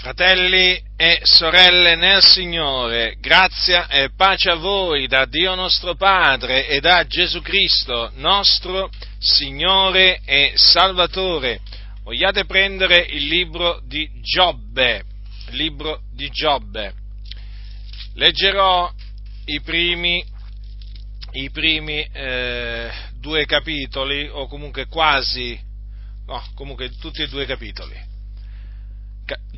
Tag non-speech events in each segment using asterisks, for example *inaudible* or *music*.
Fratelli e sorelle nel Signore, grazia e pace a voi da Dio nostro Padre e da Gesù Cristo, nostro Signore e Salvatore. Vogliate prendere il libro di Giobbe, libro di Giobbe. Leggerò i primi, i primi eh, due capitoli, o comunque quasi, no, comunque tutti e due i capitoli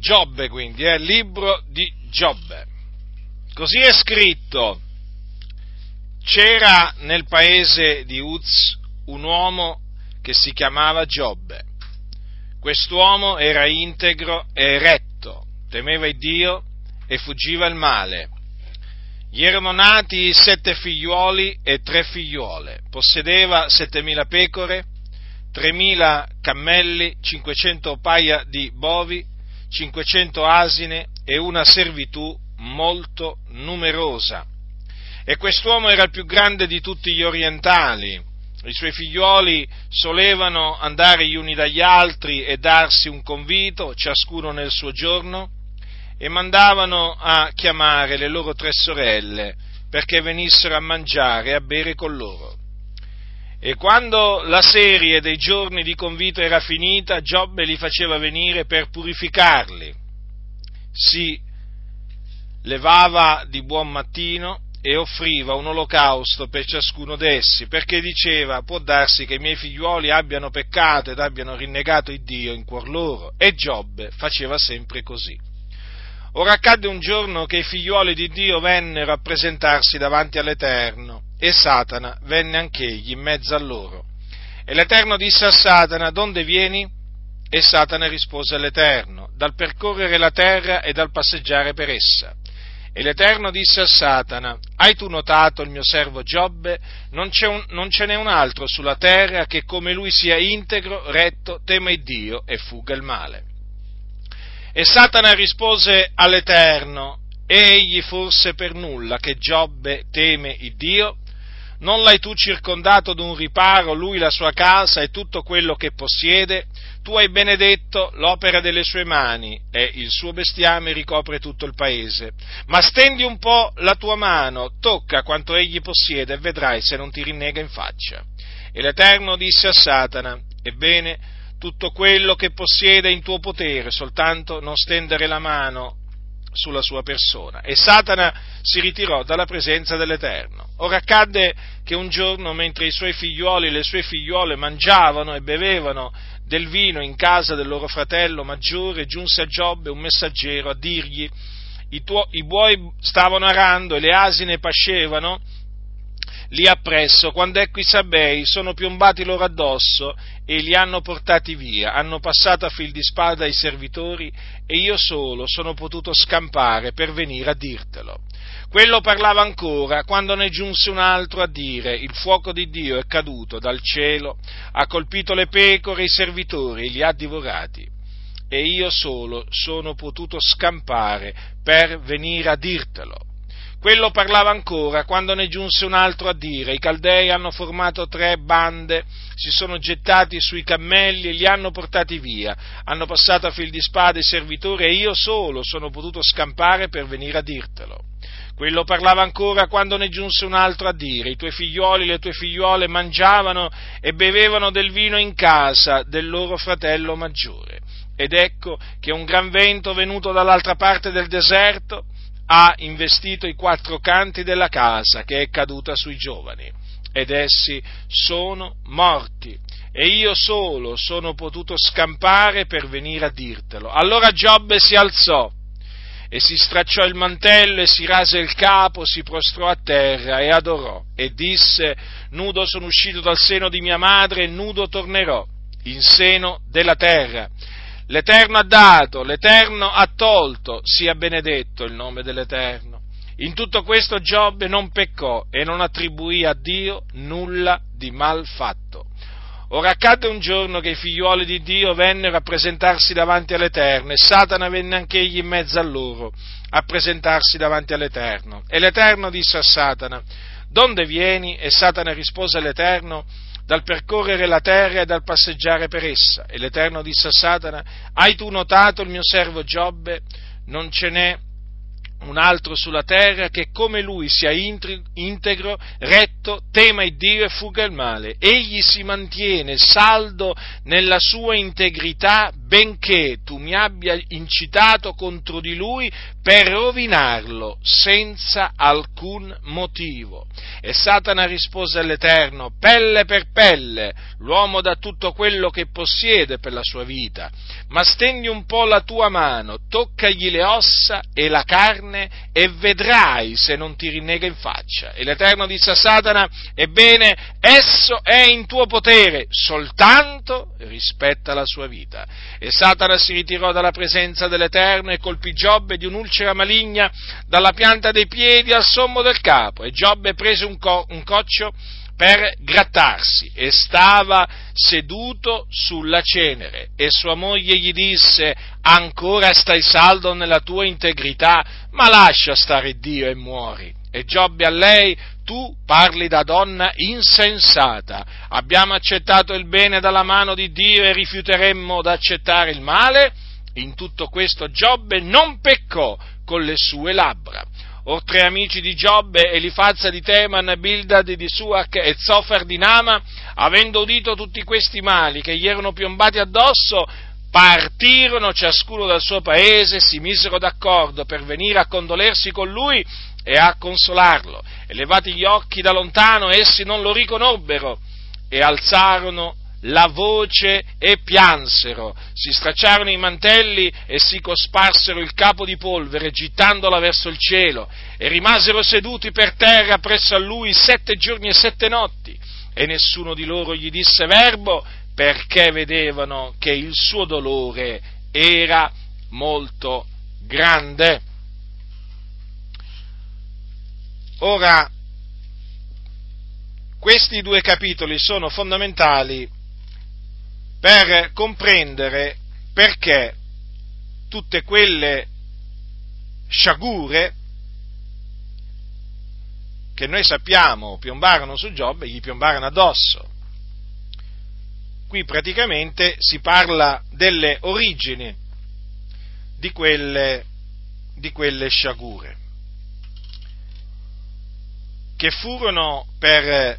Giobbe quindi, eh, il libro di Giobbe. Così è scritto. C'era nel paese di Uz un uomo che si chiamava Giobbe. Quest'uomo era integro e retto, temeva il Dio e fuggiva il male. Gli erano nati sette figliuoli e tre figliuole, possedeva settemila pecore, tremila cammelli, cinquecento paia di bovi, 500 asine e una servitù molto numerosa. E quest'uomo era il più grande di tutti gli orientali. I suoi figlioli solevano andare gli uni dagli altri e darsi un convito, ciascuno nel suo giorno, e mandavano a chiamare le loro tre sorelle perché venissero a mangiare e a bere con loro. E quando la serie dei giorni di convito era finita, Giobbe li faceva venire per purificarli. Si levava di buon mattino e offriva un olocausto per ciascuno d'essi, perché diceva, può darsi che i miei figliuoli abbiano peccato ed abbiano rinnegato il Dio in cuor loro. E Giobbe faceva sempre così. Ora accadde un giorno che i figliuoli di Dio vennero a presentarsi davanti all'Eterno e Satana venne anch'egli in mezzo a loro. E l'Eterno disse a Satana, donde vieni? E Satana rispose all'Eterno, dal percorrere la terra e dal passeggiare per essa. E l'Eterno disse a Satana, hai tu notato il mio servo Giobbe? Non, un, non ce n'è un altro sulla terra che come lui sia integro, retto, tema il Dio e fuga il male. E Satana rispose all'Eterno, egli forse per nulla che Giobbe teme il Dio? Non l'hai tu circondato d'un riparo, lui, la sua casa e tutto quello che possiede? Tu hai benedetto l'opera delle sue mani e il suo bestiame ricopre tutto il paese. Ma stendi un po' la tua mano, tocca quanto egli possiede e vedrai se non ti rinnega in faccia. E l'Eterno disse a Satana, ebbene, tutto quello che possiede è in tuo potere, soltanto non stendere la mano sulla sua persona e Satana si ritirò dalla presenza dell'Eterno. Ora accadde che un giorno, mentre i suoi figliuoli e le sue figliuole mangiavano e bevevano del vino in casa del loro fratello maggiore, giunse a Giobbe un messaggero a dirgli i, tuo, i buoi stavano arando e le asine pascevano lì appresso, quando ecco i sabei sono piombati loro addosso e li hanno portati via, hanno passato a fil di spada i servitori e io solo sono potuto scampare per venire a dirtelo. Quello parlava ancora quando ne giunse un altro a dire il fuoco di Dio è caduto dal cielo, ha colpito le pecore i servitori e li ha divorati. E io solo sono potuto scampare per venire a dirtelo. Quello parlava ancora quando ne giunse un altro a dire, i Caldei hanno formato tre bande, si sono gettati sui cammelli e li hanno portati via, hanno passato a fil di spade i servitori e io solo sono potuto scampare per venire a dirtelo. Quello parlava ancora quando ne giunse un altro a dire, i tuoi figlioli e le tue figliuole mangiavano e bevevano del vino in casa del loro fratello maggiore. Ed ecco che un gran vento venuto dall'altra parte del deserto ha investito i quattro canti della casa che è caduta sui giovani ed essi sono morti e io solo sono potuto scampare per venire a dirtelo. Allora Giobbe si alzò e si stracciò il mantello e si rase il capo, si prostrò a terra e adorò e disse, nudo sono uscito dal seno di mia madre e nudo tornerò in seno della terra. L'Eterno ha dato, l'Eterno ha tolto, sia benedetto il nome dell'Eterno. In tutto questo Giobbe non peccò e non attribuì a Dio nulla di mal fatto. Ora accadde un giorno che i figliuoli di Dio vennero a presentarsi davanti all'Eterno e Satana venne anch'egli in mezzo a loro a presentarsi davanti all'Eterno. E l'Eterno disse a Satana, Donde vieni? E Satana rispose all'Eterno, dal percorrere la terra e dal passeggiare per essa. E l'Eterno disse a Satana, hai tu notato il mio servo Giobbe? Non ce n'è un altro sulla terra che come lui sia integro, retto, tema il Dio e fuga il male. Egli si mantiene saldo nella sua integrità, benché tu mi abbia incitato contro di lui per rovinarlo senza alcun motivo. E Satana rispose all'Eterno, pelle per pelle, l'uomo dà tutto quello che possiede per la sua vita, ma stendi un po' la tua mano, toccagli le ossa e la carne e vedrai se non ti rinnega in faccia. E l'Eterno disse a Satana, ebbene, esso è in tuo potere, soltanto rispetta la sua vita. E Satana si ritirò dalla presenza dell'Eterno e colpì Giobbe di un'ulcera maligna dalla pianta dei piedi al sommo del capo e Giobbe prese un, co- un coccio per grattarsi e stava seduto sulla cenere e sua moglie gli disse ancora stai saldo nella tua integrità ma lascia stare Dio e muori. E Giobbe a lei tu parli da donna insensata. Abbiamo accettato il bene dalla mano di Dio e rifiuteremmo d'accettare il male? In tutto questo Giobbe non peccò con le sue labbra. Or tre amici di Giobbe, Elifazza di Teman, Bildad di Suach e Zofer di Nama, avendo udito tutti questi mali che gli erano piombati addosso, partirono ciascuno dal suo paese si misero d'accordo per venire a condolersi con lui e a consolarlo. E levati gli occhi da lontano, essi non lo riconobbero e alzarono la voce e piansero, si stracciarono i mantelli e si cosparsero il capo di polvere, gittandola verso il cielo, e rimasero seduti per terra presso a lui sette giorni e sette notti, e nessuno di loro gli disse verbo, perché vedevano che il suo dolore era molto grande. Ora, questi due capitoli sono fondamentali per comprendere perché tutte quelle sciagure che noi sappiamo piombarono su Giobbe, gli piombarono addosso. Qui praticamente si parla delle origini di quelle, di quelle sciagure, che furono per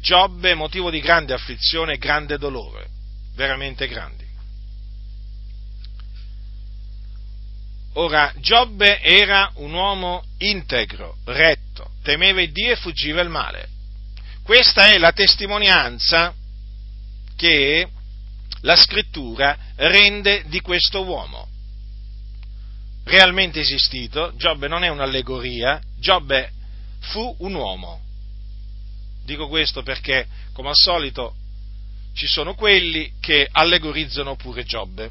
Giobbe motivo di grande afflizione e grande dolore veramente grandi. Ora, Giobbe era un uomo integro, retto, temeva il Dio e fuggiva il male. Questa è la testimonianza che la scrittura rende di questo uomo. Realmente esistito, Giobbe non è un'allegoria, Giobbe fu un uomo. Dico questo perché, come al solito, ci sono quelli che allegorizzano pure Giobbe.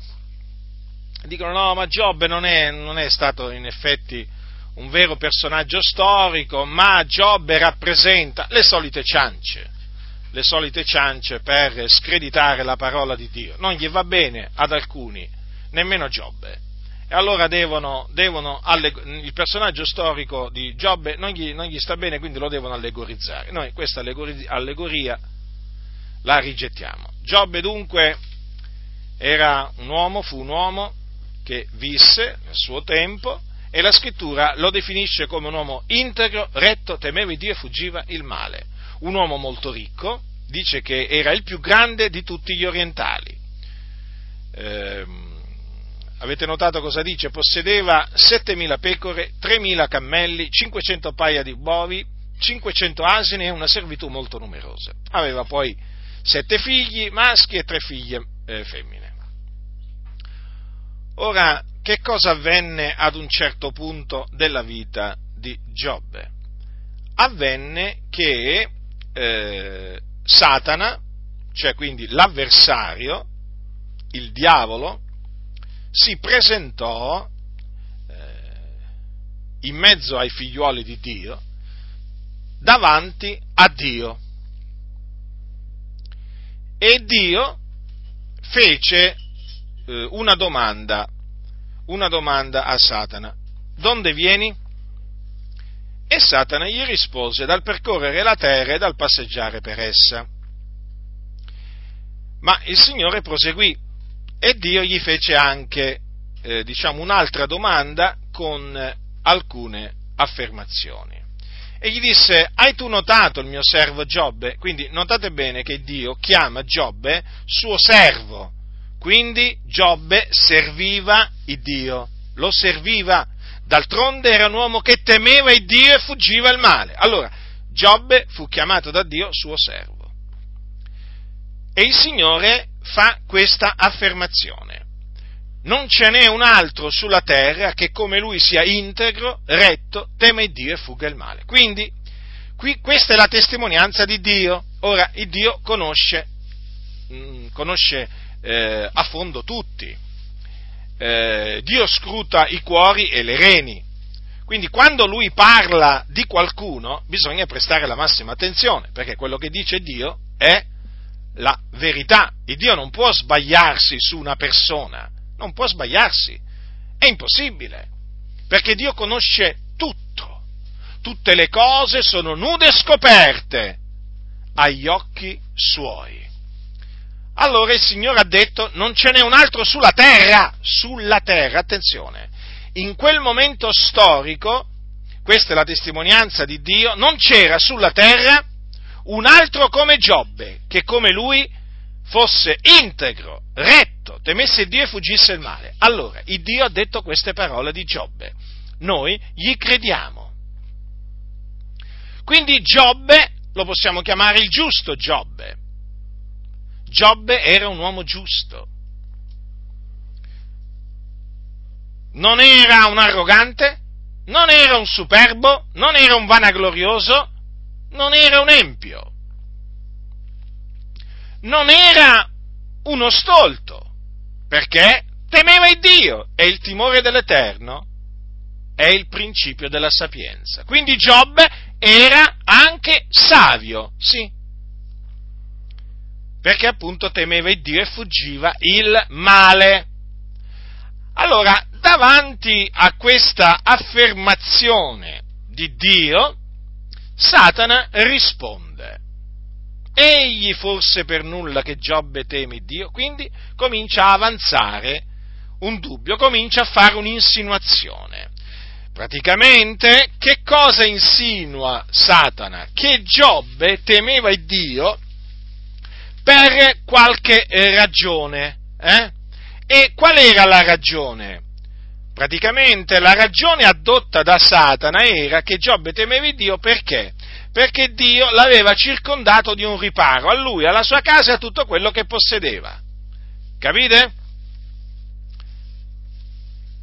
Dicono no, ma Giobbe non è, non è stato in effetti un vero personaggio storico, ma Giobbe rappresenta le solite ciance, le solite ciance per screditare la parola di Dio. Non gli va bene ad alcuni, nemmeno Giobbe. E allora devono, devono il personaggio storico di Giobbe non gli, non gli, sta bene, quindi lo devono allegorizzare. Noi questa allegoria la rigettiamo. Giobbe dunque era un uomo, fu un uomo che visse nel suo tempo e la scrittura lo definisce come un uomo integro, retto, temeva Dio e fuggiva il male. Un uomo molto ricco, dice che era il più grande di tutti gli orientali. Eh, avete notato cosa dice? Possedeva 7.000 pecore, 3.000 cammelli, 500 paia di bovi, 500 asini e una servitù molto numerosa. Aveva poi sette figli maschi e tre figlie eh, femmine. Ora, che cosa avvenne ad un certo punto della vita di Giobbe? Avvenne che eh, Satana, cioè quindi l'avversario, il diavolo, si presentò eh, in mezzo ai figliuoli di Dio davanti a Dio e Dio fece eh, una domanda, una domanda a Satana. Donde vieni? E Satana gli rispose dal percorrere la terra e dal passeggiare per essa. Ma il Signore proseguì e Dio gli fece anche, eh, diciamo, un'altra domanda con eh, alcune affermazioni. E gli disse, hai tu notato il mio servo Giobbe? Quindi notate bene che Dio chiama Giobbe suo servo. Quindi Giobbe serviva il Dio, lo serviva. D'altronde era un uomo che temeva il Dio e fuggiva il male. Allora, Giobbe fu chiamato da Dio suo servo. E il Signore fa questa affermazione. Non ce n'è un altro sulla terra che come lui sia integro, retto, teme Dio e fugga il male. Quindi, qui, questa è la testimonianza di Dio. Ora, il Dio conosce, mh, mm, conosce eh, a fondo tutti. Eh, Dio scruta i cuori e le reni. Quindi quando lui parla di qualcuno bisogna prestare la massima attenzione, perché quello che dice Dio è la verità. Il Dio non può sbagliarsi su una persona, non può sbagliarsi, è impossibile, perché Dio conosce tutto, tutte le cose sono nude e scoperte agli occhi suoi. Allora il Signore ha detto non ce n'è un altro sulla terra, sulla terra, attenzione, in quel momento storico, questa è la testimonianza di Dio, non c'era sulla terra un altro come Giobbe, che come lui fosse integro, retto, temesse Dio e fuggisse il male. Allora, il Dio ha detto queste parole di Giobbe. Noi gli crediamo. Quindi Giobbe lo possiamo chiamare il giusto Giobbe. Giobbe era un uomo giusto. Non era un arrogante, non era un superbo, non era un vanaglorioso, non era un empio, non era uno stolto, perché temeva il Dio e il timore dell'Eterno è il principio della sapienza. Quindi Giobbe era anche savio, sì, perché appunto temeva il Dio e fuggiva il male. Allora, davanti a questa affermazione di Dio, Satana risponde. Egli forse per nulla che Giobbe teme Dio, quindi comincia a avanzare un dubbio, comincia a fare un'insinuazione. Praticamente, che cosa insinua Satana? Che Giobbe temeva Dio per qualche ragione. Eh? E qual era la ragione? Praticamente la ragione addotta da Satana era che Giobbe temeva Dio perché? Perché Dio l'aveva circondato di un riparo a lui, alla sua casa e a tutto quello che possedeva. Capite?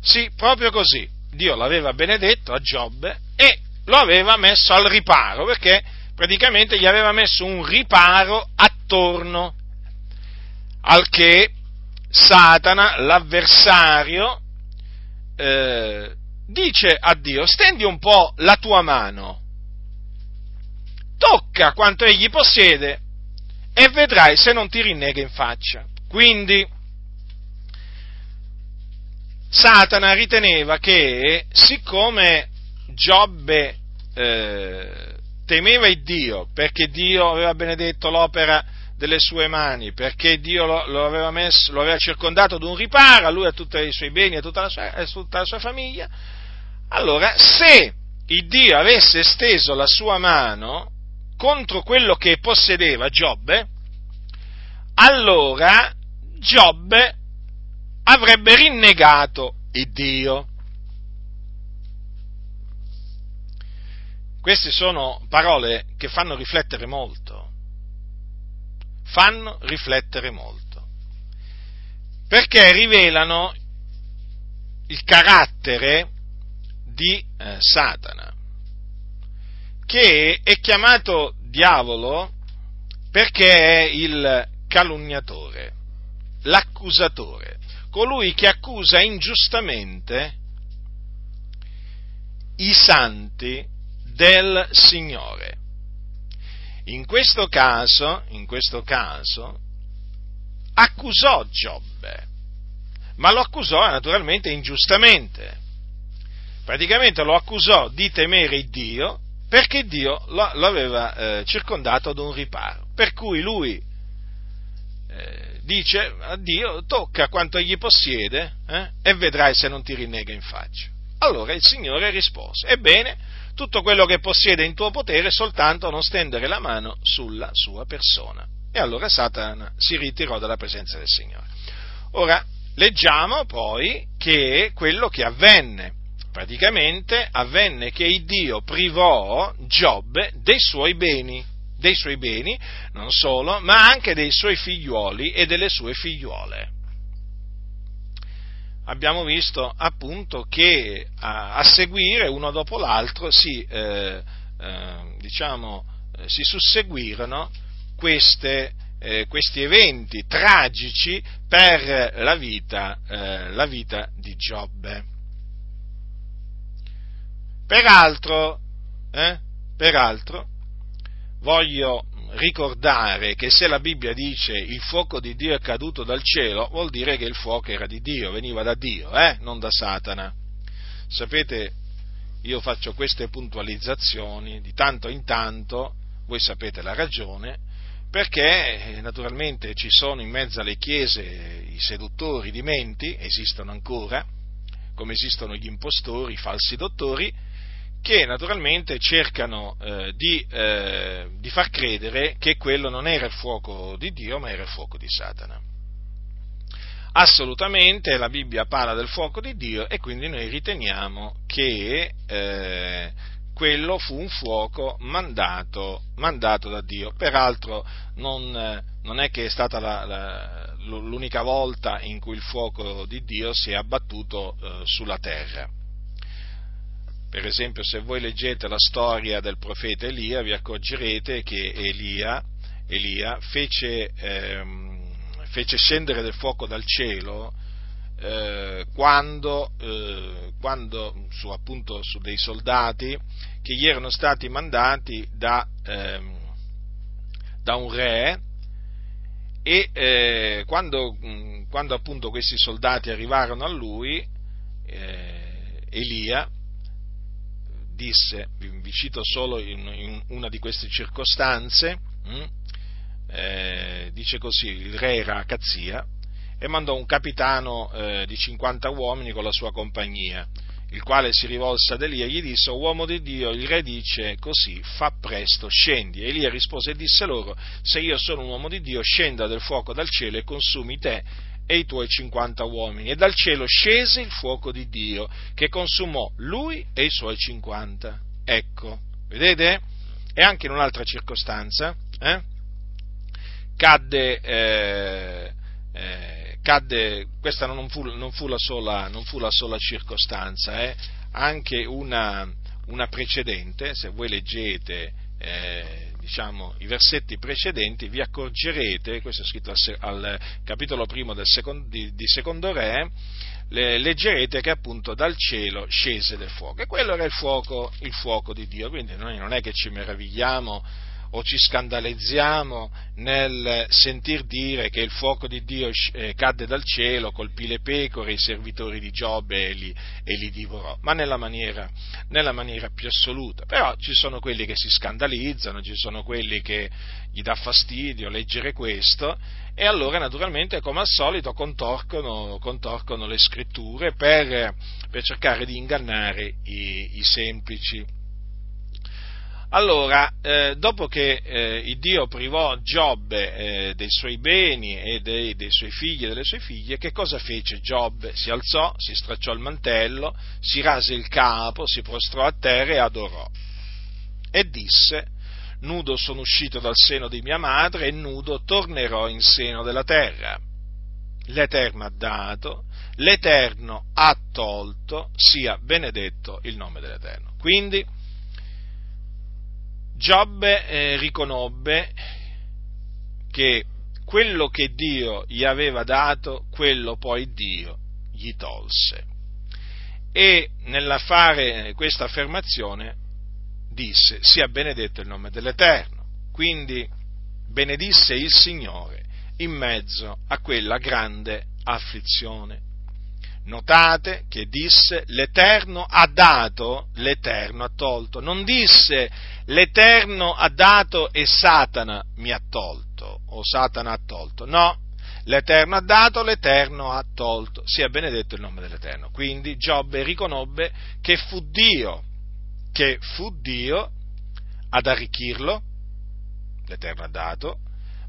Sì, proprio così. Dio l'aveva benedetto a Giobbe e lo aveva messo al riparo perché praticamente gli aveva messo un riparo attorno al che Satana, l'avversario, eh, dice a Dio, stendi un po' la tua mano, tocca quanto egli possiede e vedrai se non ti rinnega in faccia. Quindi Satana riteneva che siccome Giobbe eh, temeva il Dio perché Dio aveva benedetto l'opera delle sue mani, perché Dio lo, lo, aveva, messo, lo aveva circondato d'un riparo, a lui, a tutti i suoi beni, a tutta tutta la sua famiglia. Allora, se il Dio avesse esteso la sua mano contro quello che possedeva Giobbe, allora Giobbe avrebbe rinnegato il Dio. Queste sono parole che fanno riflettere molto. Fanno riflettere molto, perché rivelano il carattere di eh, Satana, che è chiamato diavolo perché è il calunniatore, l'accusatore, colui che accusa ingiustamente i santi del Signore. In questo caso, in questo caso, accusò Giobbe, ma lo accusò naturalmente ingiustamente. Praticamente lo accusò di temere Dio perché Dio lo, aveva eh, circondato ad un riparo. Per cui lui eh, dice a Dio, tocca quanto egli possiede eh, e vedrai se non ti rinnega in faccia. Allora il Signore rispose, ebbene, tutto quello che possiede in tuo potere, soltanto non stendere la mano sulla sua persona. E allora Satana si ritirò dalla presenza del Signore. Ora, leggiamo poi che quello che avvenne, praticamente avvenne che Dio privò Giobbe dei suoi beni, dei suoi beni, non solo, ma anche dei suoi figliuoli e delle sue figliuole. Abbiamo visto appunto che a, a seguire uno dopo l'altro si, eh, eh, diciamo, eh, si susseguirono queste, eh, questi eventi tragici per la vita, eh, la vita di Giobbe. Peraltro, eh, peraltro, voglio ricordare che se la Bibbia dice il fuoco di Dio è caduto dal cielo, vuol dire che il fuoco era di Dio, veniva da Dio, eh? non da Satana. Sapete, io faccio queste puntualizzazioni di tanto in tanto, voi sapete la ragione, perché eh, naturalmente ci sono in mezzo alle chiese i seduttori di menti, esistono ancora, come esistono gli impostori, i falsi dottori, che naturalmente cercano eh, di, eh, di, far credere che quello non era il fuoco di Dio, ma era il fuoco di Satana. Assolutamente la Bibbia parla del fuoco di Dio e quindi noi riteniamo che eh, quello fu un fuoco mandato, mandato da Dio. Peraltro non, non, è che è stata la, la, l'unica volta in cui il fuoco di Dio si è abbattuto eh, sulla terra per esempio, se voi leggete la storia del profeta Elia, vi accorgerete che Elia, Elia fece, ehm, fece, scendere del fuoco dal cielo eh, quando, eh, quando su, appunto, su, dei soldati che gli erano stati mandati da, ehm, da un re e eh, quando, quando, appunto questi soldati arrivarono a lui, eh, Elia disse, vi cito solo in, in una di queste circostanze, hm? eh, dice così, il re era a Cazzia e mandò un capitano eh, di 50 uomini con la sua compagnia, il quale si rivolse ad Elia e gli disse, uomo di Dio, il re dice così, fa presto, scendi. E Elia rispose e disse loro, se io sono un uomo di Dio, scenda del fuoco dal cielo e consumi te e i tuoi cinquanta uomini. E dal cielo scese il fuoco di Dio, che consumò lui e i suoi cinquanta. Ecco, vedete? E anche in un'altra circostanza, eh? cadde, eh, eh, cadde, questa non fu, non fu, la, sola, non fu la sola circostanza, eh? anche una, una, precedente, se voi leggete eh, diciamo, i versetti precedenti, vi accorgerete, questo è scritto al, al capitolo primo secondo, di, di, Secondo Re, le, leggerete che appunto dal cielo scese del fuoco. E quello era il fuoco, il fuoco di Dio, quindi noi non è che ci meravigliamo o ci scandalizziamo nel sentir dire che il fuoco di Dio eh, cadde dal cielo, colpì le pecore, i servitori di Giobbe e li, e li divorò, ma nella maniera, nella maniera, più assoluta. Però ci sono quelli che si scandalizzano, ci sono quelli che gli dà fastidio leggere questo e allora naturalmente come al solito contorcono, contorcono le scritture per, per, cercare di ingannare i, i semplici. Allora, eh, dopo che eh, il Dio privò Giobbe eh, dei suoi beni e dei, dei, suoi figli e delle sue figlie, che cosa fece Giobbe? Si alzò, si stracciò il mantello, si rase il capo, si prostrò a terra e adorò. E disse, nudo sono uscito dal seno di mia madre e nudo tornerò in seno della terra. L'Eterno ha dato, l'Eterno ha tolto, sia benedetto il nome dell'Eterno. Quindi, Giobbe eh, riconobbe che quello che Dio gli aveva dato, quello poi Dio gli tolse. E nella fare questa affermazione disse, sia benedetto il nome dell'Eterno. Quindi benedisse il Signore in mezzo a quella grande afflizione Notate che disse l'Eterno ha dato, l'Eterno ha tolto. Non disse l'Eterno ha dato e Satana mi ha tolto o Satana ha tolto. No, L'Eterno ha dato, l'Eterno ha tolto, sia benedetto il nome dell'Eterno. Quindi Giobbe riconobbe che fu Dio, che fu Dio ad arricchirlo, l'Eterno ha dato,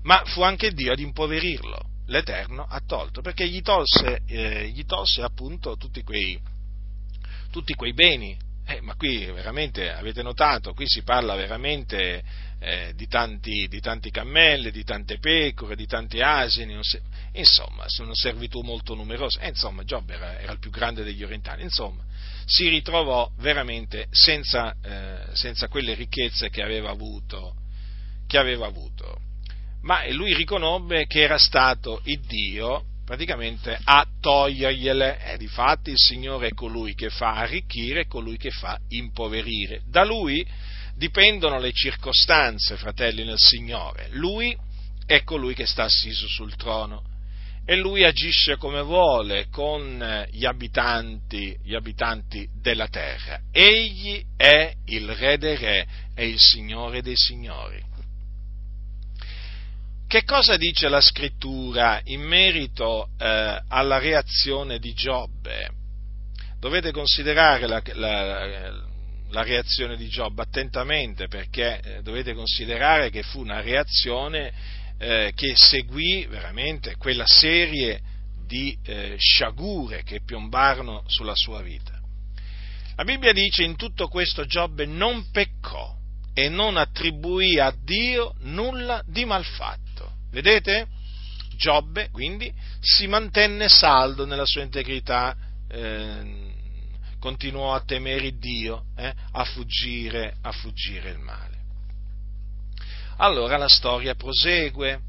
ma fu anche Dio ad impoverirlo, l'Eterno ha tolto, perché gli tolse, eh, gli tolse appunto tutti quei, tutti quei beni. Eh, ma qui veramente avete notato, qui si parla veramente eh, di, tanti, di, tanti, cammelli, di tante pecore, di tanti asini, insomma, sono servitù molto numerose. Eh, insomma, Giobbe era, era, il più grande degli orientali, insomma, si ritrovò veramente senza, eh, senza quelle ricchezze che aveva avuto. Che aveva avuto. Ma lui riconobbe che era stato il Dio praticamente a togliergliele. E difatti il Signore è colui che fa arricchire e colui che fa impoverire. Da lui dipendono le circostanze, fratelli nel Signore. Lui è colui che sta assiso sul trono e lui agisce come vuole con gli abitanti, gli abitanti della terra. Egli è il re dei re, è il Signore dei signori. Che cosa dice la scrittura in merito eh, alla reazione di Giobbe? Dovete considerare la, la, la, reazione di Giobbe attentamente perché eh, dovete considerare che fu una reazione eh, che seguì veramente quella serie di eh, sciagure che piombarono sulla sua vita. La Bibbia dice in tutto questo Giobbe non peccò e non attribuì a Dio nulla di malfatto Vedete? Giobbe, quindi, si mantenne saldo nella sua integrità, eh, continuò a temere Dio, eh, a, fuggire, a fuggire il male. Allora la storia prosegue,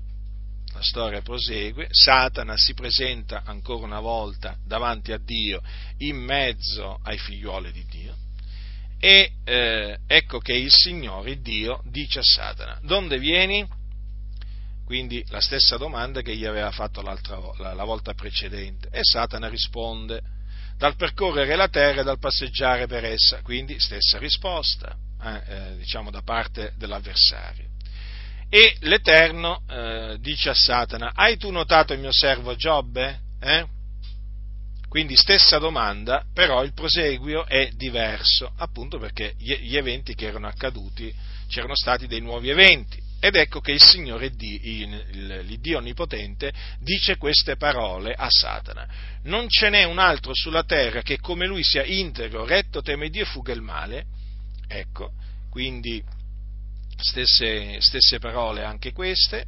la storia prosegue, Satana si presenta ancora una volta davanti a Dio in mezzo ai figliuoli di Dio e eh, ecco che il Signore Dio dice a Satana, donde vieni? Quindi la stessa domanda che gli aveva fatto la, la volta precedente. E Satana risponde, dal percorrere la terra e dal passeggiare per essa. Quindi stessa risposta, eh, eh, diciamo da parte dell'avversario. E l'Eterno eh, dice a Satana, hai tu notato il mio servo Giobbe? Eh? Quindi stessa domanda, però il proseguio è diverso, appunto perché gli eventi che erano accaduti, c'erano stati dei nuovi eventi. Ed ecco che il Signore, l'Iddio Onnipotente, dice queste parole a Satana. Non ce n'è un altro sulla terra che come lui sia integro, retto, teme Dio e fuga il male. Ecco, quindi stesse, stesse parole anche queste,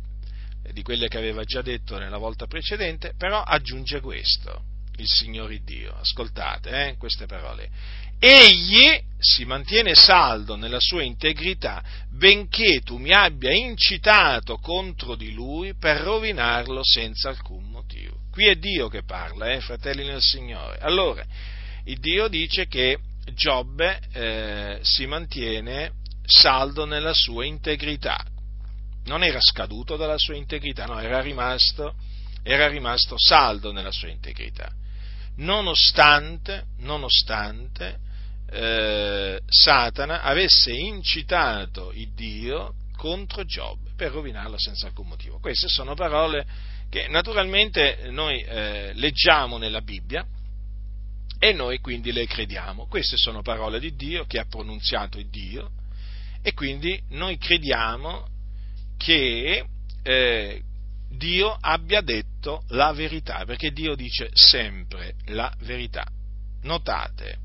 di quelle che aveva già detto nella volta precedente, però aggiunge questo, il Signore Dio. Ascoltate eh, queste parole egli si mantiene saldo nella sua integrità, benché tu mi abbia incitato contro di lui per rovinarlo senza alcun motivo. Qui è Dio che parla, eh, fratelli nel Signore. Allora, Dio dice che Giobbe eh, si mantiene saldo nella sua integrità. Non era scaduto dalla sua integrità, no, era rimasto, era rimasto saldo nella sua integrità. Nonostante, nonostante eh, Satana avesse incitato il Dio contro Giobbe per rovinarlo senza alcun motivo. Queste sono parole che naturalmente noi eh, leggiamo nella Bibbia e noi quindi le crediamo. Queste sono parole di Dio che ha pronunziato il Dio e quindi noi crediamo che eh, Dio abbia detto la verità, perché Dio dice sempre la verità. Notate,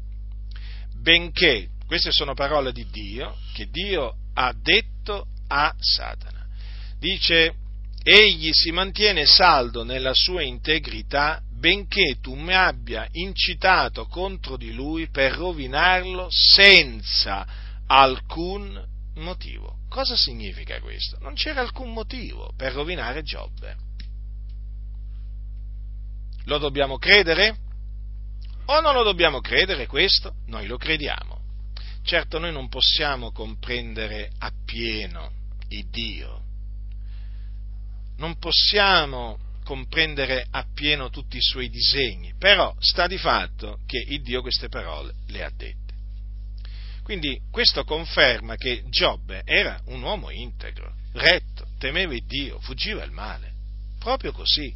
benché, queste sono parole di Dio, che Dio ha detto a Satana. Dice, egli si mantiene saldo nella sua integrità, benché tu mi abbia incitato contro di lui per rovinarlo senza alcun motivo. Cosa significa questo? Non c'era alcun motivo per rovinare Giobbe. Lo dobbiamo credere? O non lo dobbiamo credere questo? Noi lo crediamo. Certo noi non possiamo comprendere appieno il Dio, non possiamo comprendere appieno tutti i suoi disegni, però sta di fatto che il Dio queste parole le ha dette. Quindi questo conferma che Giobbe era un uomo integro, retto, temeva il Dio, fuggiva il male. Proprio così.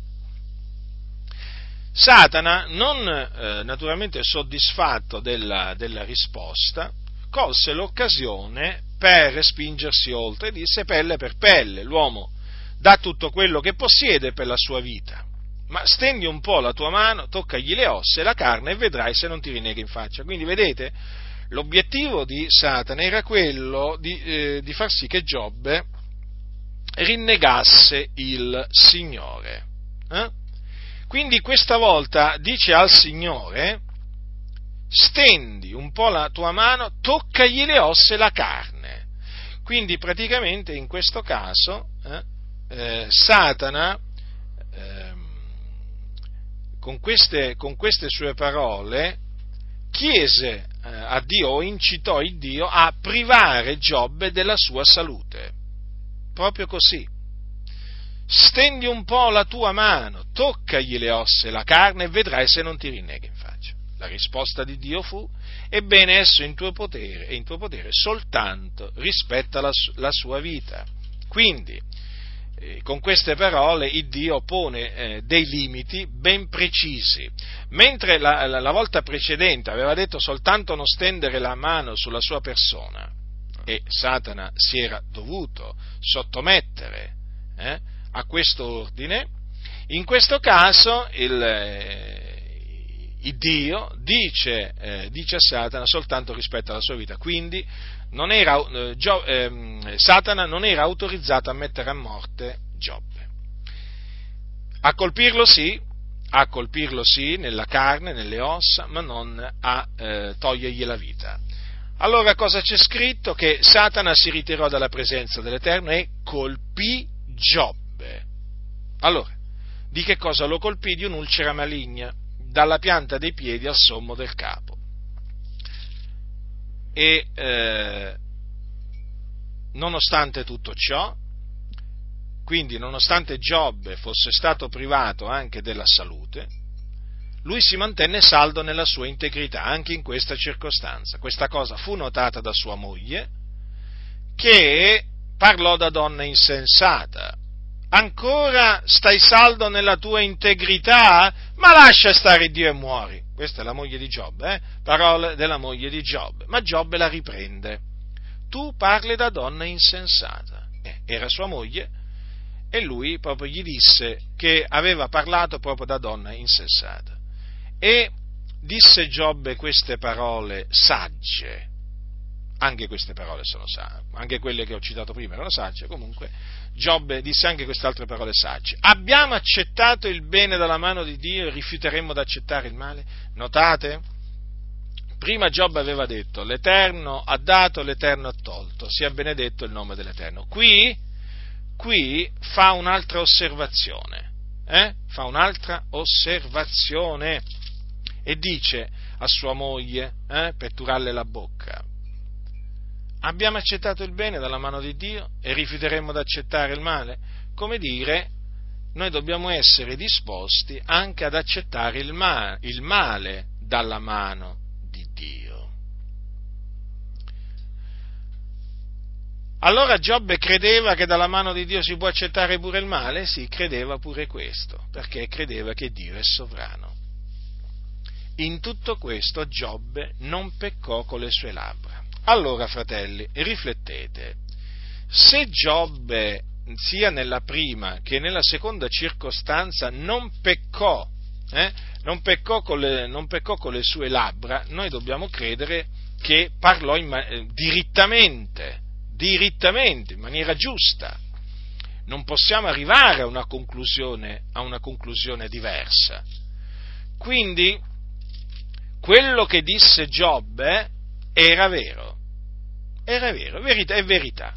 Satana, non eh, naturalmente soddisfatto della, della risposta, colse l'occasione per spingersi oltre e disse pelle per pelle, l'uomo dà tutto quello che possiede per la sua vita, ma stendi un po' la tua mano, toccagli le ossa e la carne e vedrai se non ti rinnega in faccia. Quindi vedete, l'obiettivo di Satana era quello di, eh, di far sì che Giobbe rinnegasse il Signore. Eh? Quindi questa volta dice al Signore, stendi un po' la tua mano, toccagli le ossa e la carne. Quindi praticamente in questo caso eh, eh, Satana eh, con, queste, con, queste, sue parole chiese eh, a Dio incitò il Dio a privare Giobbe della sua salute. Proprio così. Stendi un po' la tua mano, toccagli le ossa e la carne e vedrai se non ti rinnega in faccia. La risposta di Dio fu, ebbene esso in tuo potere, è in tuo potere soltanto rispetto alla, la sua vita. Quindi, eh, con queste parole il Dio pone eh, dei limiti ben precisi. Mentre la, la, la, volta precedente aveva detto soltanto non stendere la mano sulla sua persona e Satana si era dovuto sottomettere eh, a questo ordine, in questo caso il, eh, il Dio dice, eh, dice, a Satana soltanto rispetto alla sua vita, quindi non era, eh, Gio, ehm, Satana non era autorizzato a mettere a morte Giobbe. A colpirlo sì, a colpirlo sì nella carne, nelle ossa, ma non a eh, togliergli la vita. Allora cosa c'è scritto? Che Satana si ritirò dalla presenza dell'Eterno e colpì Giobbe. Allora, di che cosa lo colpì? Di un'ulcera maligna, dalla pianta dei piedi al sommo del capo. E eh, nonostante tutto ciò, quindi nonostante Giobbe fosse stato privato anche della salute, lui si mantenne saldo nella sua integrità anche in questa circostanza. Questa cosa fu notata da sua moglie, che parlò da donna insensata. Ancora stai saldo nella tua integrità? Ma lascia stare Dio e muori. Questa è la moglie di Giobbe, eh? parole della moglie di Giobbe. Ma Giobbe la riprende. Tu parli da donna insensata. Eh, era sua moglie e lui proprio gli disse che aveva parlato proprio da donna insensata. E disse Giobbe queste parole sagge, anche queste parole sono sagge, anche quelle che ho citato prima erano sagge, comunque Giobbe disse anche queste altre parole sagge. Abbiamo accettato il bene dalla mano di Dio e rifiuteremmo di accettare il male? Notate? Prima Giobbe aveva detto, l'Eterno ha dato, l'Eterno ha tolto, sia benedetto il nome dell'Eterno. Qui, qui fa un'altra osservazione, eh? fa un'altra osservazione e dice a sua moglie, eh, per turarle la bocca, abbiamo accettato il bene dalla mano di Dio e rifiuteremo di accettare il male? Come dire, noi dobbiamo essere disposti anche ad accettare il, ma- il male dalla mano di Dio. Allora Giobbe credeva che dalla mano di Dio si può accettare pure il male? Sì, credeva pure questo, perché credeva che Dio è sovrano. In tutto questo Giobbe non peccò con le sue labbra. Allora, fratelli, riflettete. Se Giobbe, sia nella prima che nella seconda circostanza, non peccò, eh, non, peccò le, non peccò, con le, sue labbra, noi dobbiamo credere che parlò in, eh, dirittamente, dirittamente, in maniera giusta. Non possiamo arrivare a una conclusione, a una conclusione diversa. Quindi, quello che disse Giobbe era vero, era vero, verità, è verità.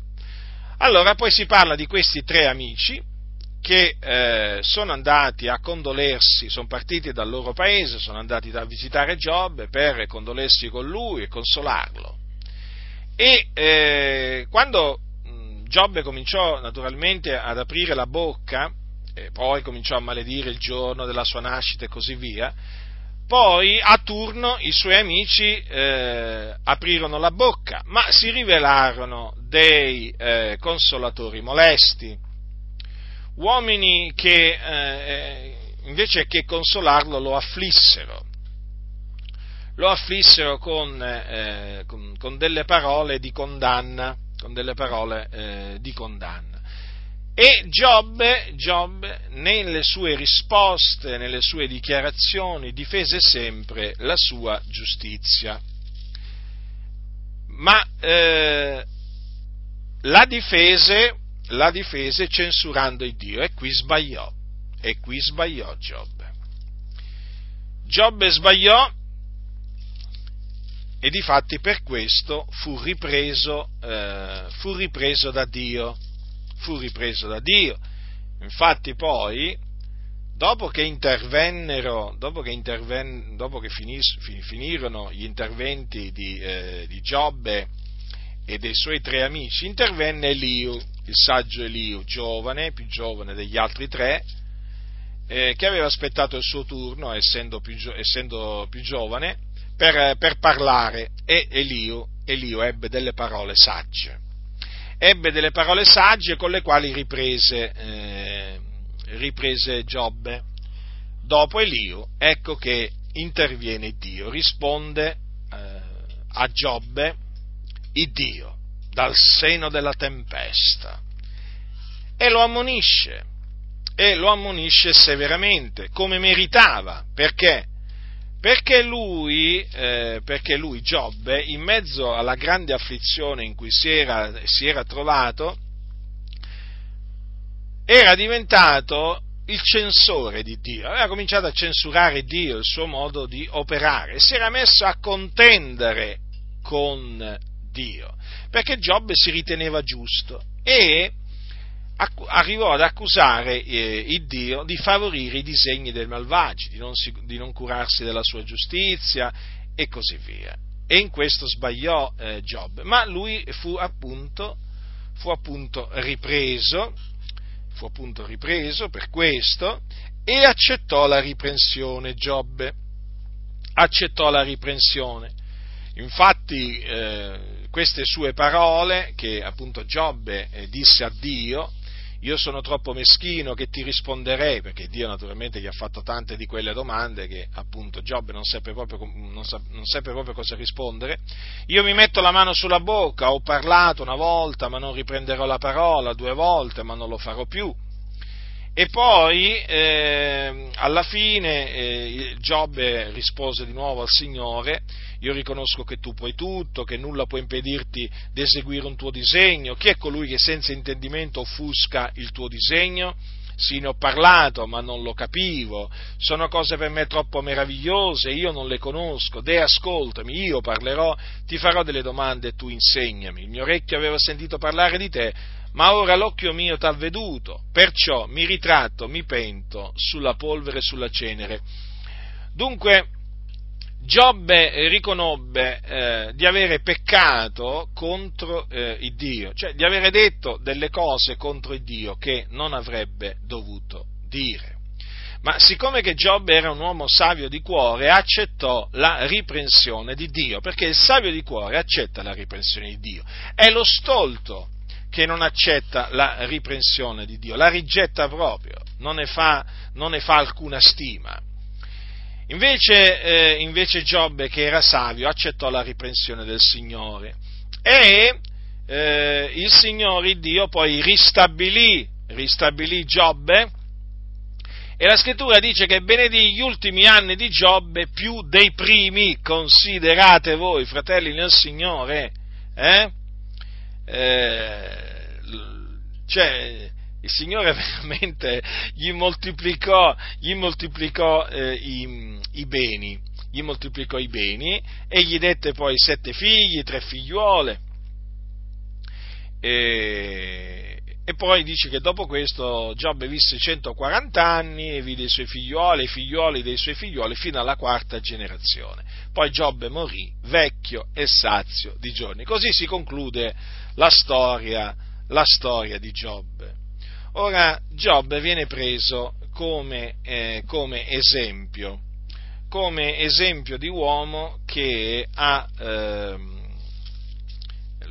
Allora poi si parla di questi tre amici che eh, sono andati a condolersi, sono partiti dal loro paese, sono andati a visitare Giobbe per condolersi con lui e consolarlo. E eh, quando Giobbe cominciò naturalmente ad aprire la bocca, e poi cominciò a maledire il giorno della sua nascita e così via, poi a turno i suoi amici eh, aprirono la bocca, ma si rivelarono dei eh, consolatori molesti, uomini che eh, invece che consolarlo lo afflissero. Lo afflissero con, eh, con, con delle parole di condanna, con delle parole eh, di condanna. E Giobbe, Giobbe, nelle sue risposte, nelle sue dichiarazioni, difese sempre la sua giustizia. Ma eh, la, difese, la difese censurando il Dio e qui sbagliò. E qui sbagliò Giobbe. Giobbe sbagliò e difatti per questo fu ripreso, eh, fu ripreso da Dio. Fu ripreso da Dio. Infatti poi, dopo che intervennero, dopo che, interven, dopo che finis, finirono gli interventi di, eh, di Giobbe e dei suoi tre amici, intervenne Eliu, il saggio Eliu, giovane, più giovane degli altri tre, eh, che aveva aspettato il suo turno, essendo più, essendo più giovane, per, per, parlare e Eliu, Eliu ebbe delle parole sagge. Ebbe delle parole sagge con le quali riprese, eh, riprese Giobbe. Dopo Eliu, ecco che interviene Dio, risponde eh, a Giobbe Dio dal seno della tempesta e lo ammonisce e lo ammonisce severamente, come meritava. Perché? Perché lui, eh, perché lui, Giobbe, in mezzo alla grande afflizione in cui si era, si era trovato, era diventato il censore di Dio, aveva cominciato a censurare Dio, il suo modo di operare, si era messo a contendere con Dio, perché Giobbe si riteneva giusto e arrivò ad accusare eh, il Dio di favorire i disegni del malvagio, di non, di non, curarsi della sua giustizia e così via. E in questo sbagliò eh, Giobbe, ma lui fu appunto, fu appunto ripreso, fu appunto ripreso per questo e accettò la riprensione Giobbe, accettò la riprensione. Infatti eh, queste sue parole che appunto Giobbe eh, disse a Dio, io sono troppo meschino che ti risponderei, perché Dio naturalmente gli ha fatto tante di quelle domande che appunto Giobbe non seppe proprio, non sa, non seppe proprio cosa rispondere. Io mi metto la mano sulla bocca, ho parlato una volta ma non riprenderò la parola, due volte ma non lo farò più. E poi eh, alla fine eh, Giobbe rispose di nuovo al Signore io riconosco che tu puoi tutto, che nulla può impedirti di eseguire un tuo disegno. Chi è colui che senza intendimento offusca il tuo disegno? Sì, ne ho parlato, ma non lo capivo. Sono cose per me troppo meravigliose, io non le conosco. De, ascoltami, io parlerò, ti farò delle domande e tu insegnami. Il mio orecchio aveva sentito parlare di te, ma ora l'occhio mio t'ha veduto. Perciò mi ritratto, mi pento sulla polvere e sulla cenere. Dunque, Giobbe riconobbe eh, di avere peccato contro eh, il Dio, cioè di avere detto delle cose contro il Dio che non avrebbe dovuto dire. Ma siccome che Giobbe era un uomo savio di cuore, accettò la riprensione di Dio, perché il savio di cuore accetta la riprensione di Dio. È lo stolto che non accetta la riprensione di Dio, la rigetta proprio, non ne fa, non ne fa alcuna stima. Invece, eh, invece Giobbe, che era savio, accettò la riprensione del Signore e eh, il Signore, Dio, poi ristabilì, ristabilì Giobbe e la scrittura dice che benedì gli ultimi anni di Giobbe più dei primi, considerate voi, fratelli nel Signore, eh? Eh, cioè, il Signore *laughs* veramente gli moltiplicò, gli moltiplicò eh, i, i, beni, gli moltiplicò i beni e gli dette poi sette figli, tre figliuole. E, e poi dice che dopo questo Giobbe visse 140 anni e vide i suoi figlioli, i figlioli dei suoi figlioli fino alla quarta generazione. Poi Giobbe morì vecchio e sazio di giorni. Così si conclude la storia, la storia di Giobbe. Ora Giobbe viene preso come, eh, come esempio, come esempio di uomo che ha, eh,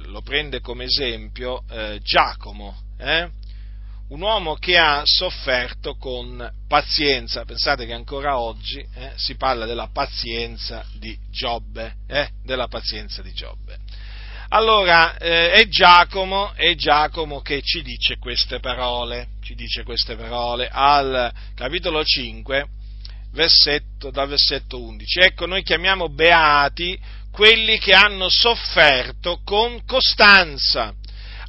lo prende come esempio eh, Giacomo, eh? un uomo che ha sofferto con pazienza. Pensate che ancora oggi eh, si parla della pazienza di Giobbe, eh, della pazienza di Giobbe. Allora, eh, è, Giacomo, è Giacomo che ci dice queste parole, ci dice queste parole al capitolo 5, versetto, dal versetto 11. Ecco, noi chiamiamo beati quelli che hanno sofferto con costanza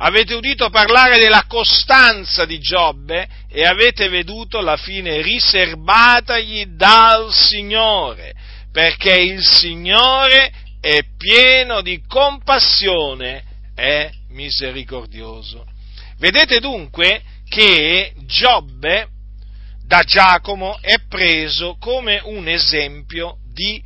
Avete udito parlare della costanza di Giobbe e avete veduto la fine riservatagli dal Signore, perché il Signore è pieno di compassione e misericordioso. Vedete dunque che Giobbe da Giacomo è preso come un esempio di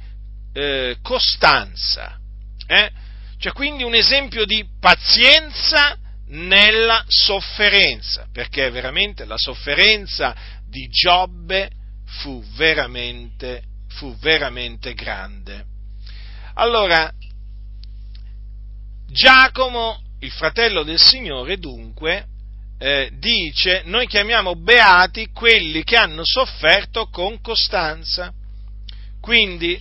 eh, costanza, eh? cioè quindi un esempio di pazienza nella sofferenza, perché veramente la sofferenza di Giobbe fu veramente, fu veramente grande. Allora, Giacomo, il fratello del Signore, dunque, eh, dice, noi chiamiamo beati quelli che hanno sofferto con costanza. Quindi,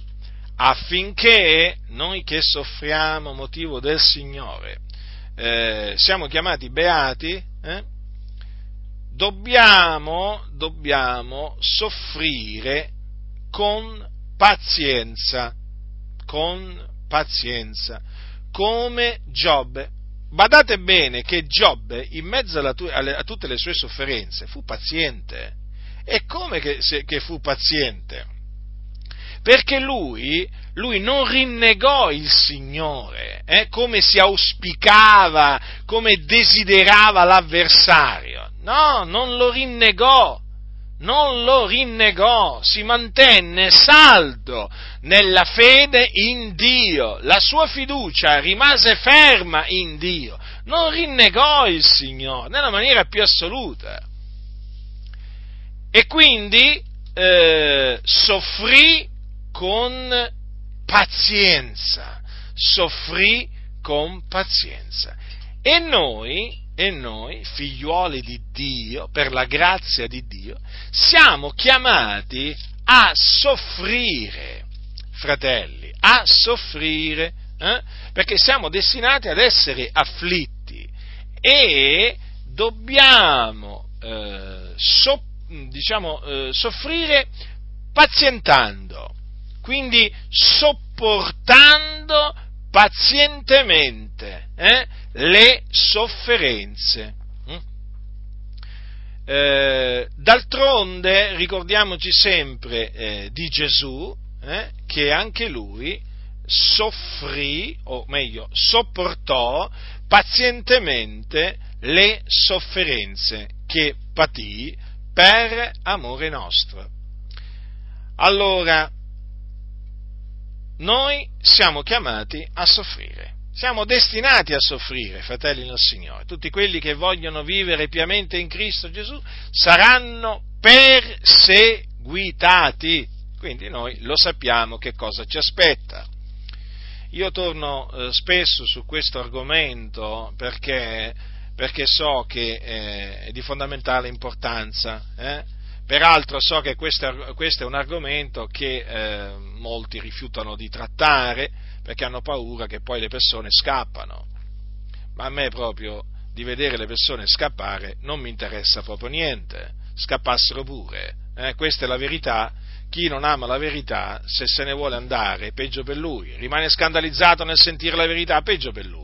affinché noi che soffriamo motivo del Signore eh, siamo chiamati beati, eh, dobbiamo, dobbiamo soffrire con pazienza, con pazienza, come Giobbe. Badate bene che Giobbe, in mezzo alla, a tutte le sue sofferenze, fu paziente. E come che, che fu paziente? perché lui, lui non rinnegò il Signore eh, come si auspicava, come desiderava l'avversario. No, non lo rinnegò, non lo rinnegò, si mantenne saldo nella fede in Dio, la sua fiducia rimase ferma in Dio, non rinnegò il Signore nella maniera più assoluta. E quindi eh, soffrì con pazienza, soffrì con pazienza. E noi, e noi, figliuoli di Dio, per la grazia di Dio, siamo chiamati a soffrire, fratelli, a soffrire, eh? perché siamo destinati ad essere afflitti e dobbiamo eh, so, diciamo, eh, soffrire pazientando quindi sopportando pazientemente eh, le sofferenze. Mm? Eh, d'altronde ricordiamoci sempre eh, di Gesù eh, che anche lui soffrì, o meglio, sopportò pazientemente le sofferenze che patì per amore nostro. Allora, noi siamo chiamati a soffrire. Siamo destinati a soffrire, fratelli del Signore. Tutti quelli che vogliono vivere piamente in Cristo Gesù saranno perseguitati. Quindi noi lo sappiamo che cosa ci aspetta. Io torno eh, spesso su questo argomento perché, perché so che eh, è di fondamentale importanza. Eh? Peraltro so che questo, questo è un argomento che eh, molti rifiutano di trattare perché hanno paura che poi le persone scappano. Ma a me proprio di vedere le persone scappare non mi interessa proprio niente. Scappassero pure. Eh, questa è la verità. Chi non ama la verità, se se ne vuole andare, peggio per lui. Rimane scandalizzato nel sentire la verità, peggio per lui.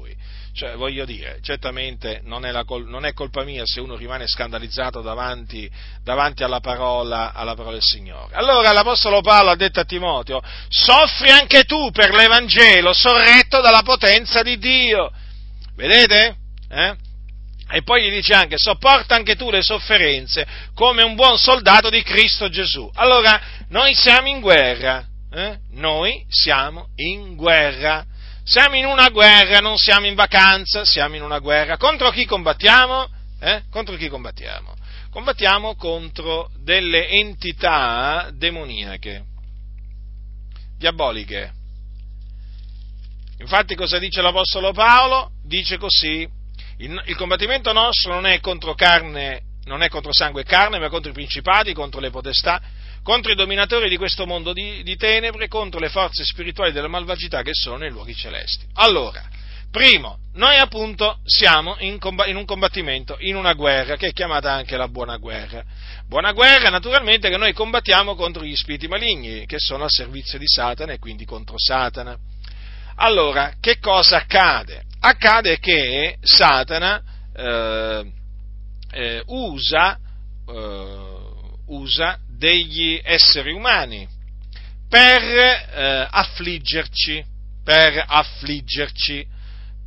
Cioè, voglio dire, certamente non è, col- non è, colpa mia se uno rimane scandalizzato davanti, davanti alla, parola, alla, parola, del Signore. Allora l'Apostolo Paolo ha detto a Timoteo, soffri anche tu per l'Evangelo, sorretto dalla potenza di Dio. Vedete? Eh? E poi gli dice anche, sopporta anche tu le sofferenze come un buon soldato di Cristo Gesù. Allora, noi siamo in guerra, eh? noi siamo in guerra siamo in una guerra, non siamo in vacanza, siamo in una guerra. Contro chi combattiamo? Eh? Contro chi combattiamo? Combattiamo contro delle entità demoniache, diaboliche. Infatti cosa dice l'Apostolo Paolo? Dice così, il, il combattimento nostro non è contro carne non è contro sangue e carne, ma contro i principati, contro le potestà, contro i dominatori di questo mondo di, di tenebre, contro le forze spirituali della malvagità che sono nei luoghi celesti. Allora, Primo, noi appunto siamo in, in, un combattimento, in una guerra, che è chiamata anche la buona guerra. Buona guerra naturalmente che noi combattiamo contro gli spiriti maligni, che sono al servizio di Satana e quindi contro Satana. Allora, che cosa accade? Accade che Satana eh, eh, usa, eh, usa, degli esseri umani per eh, affliggerci, per affliggerci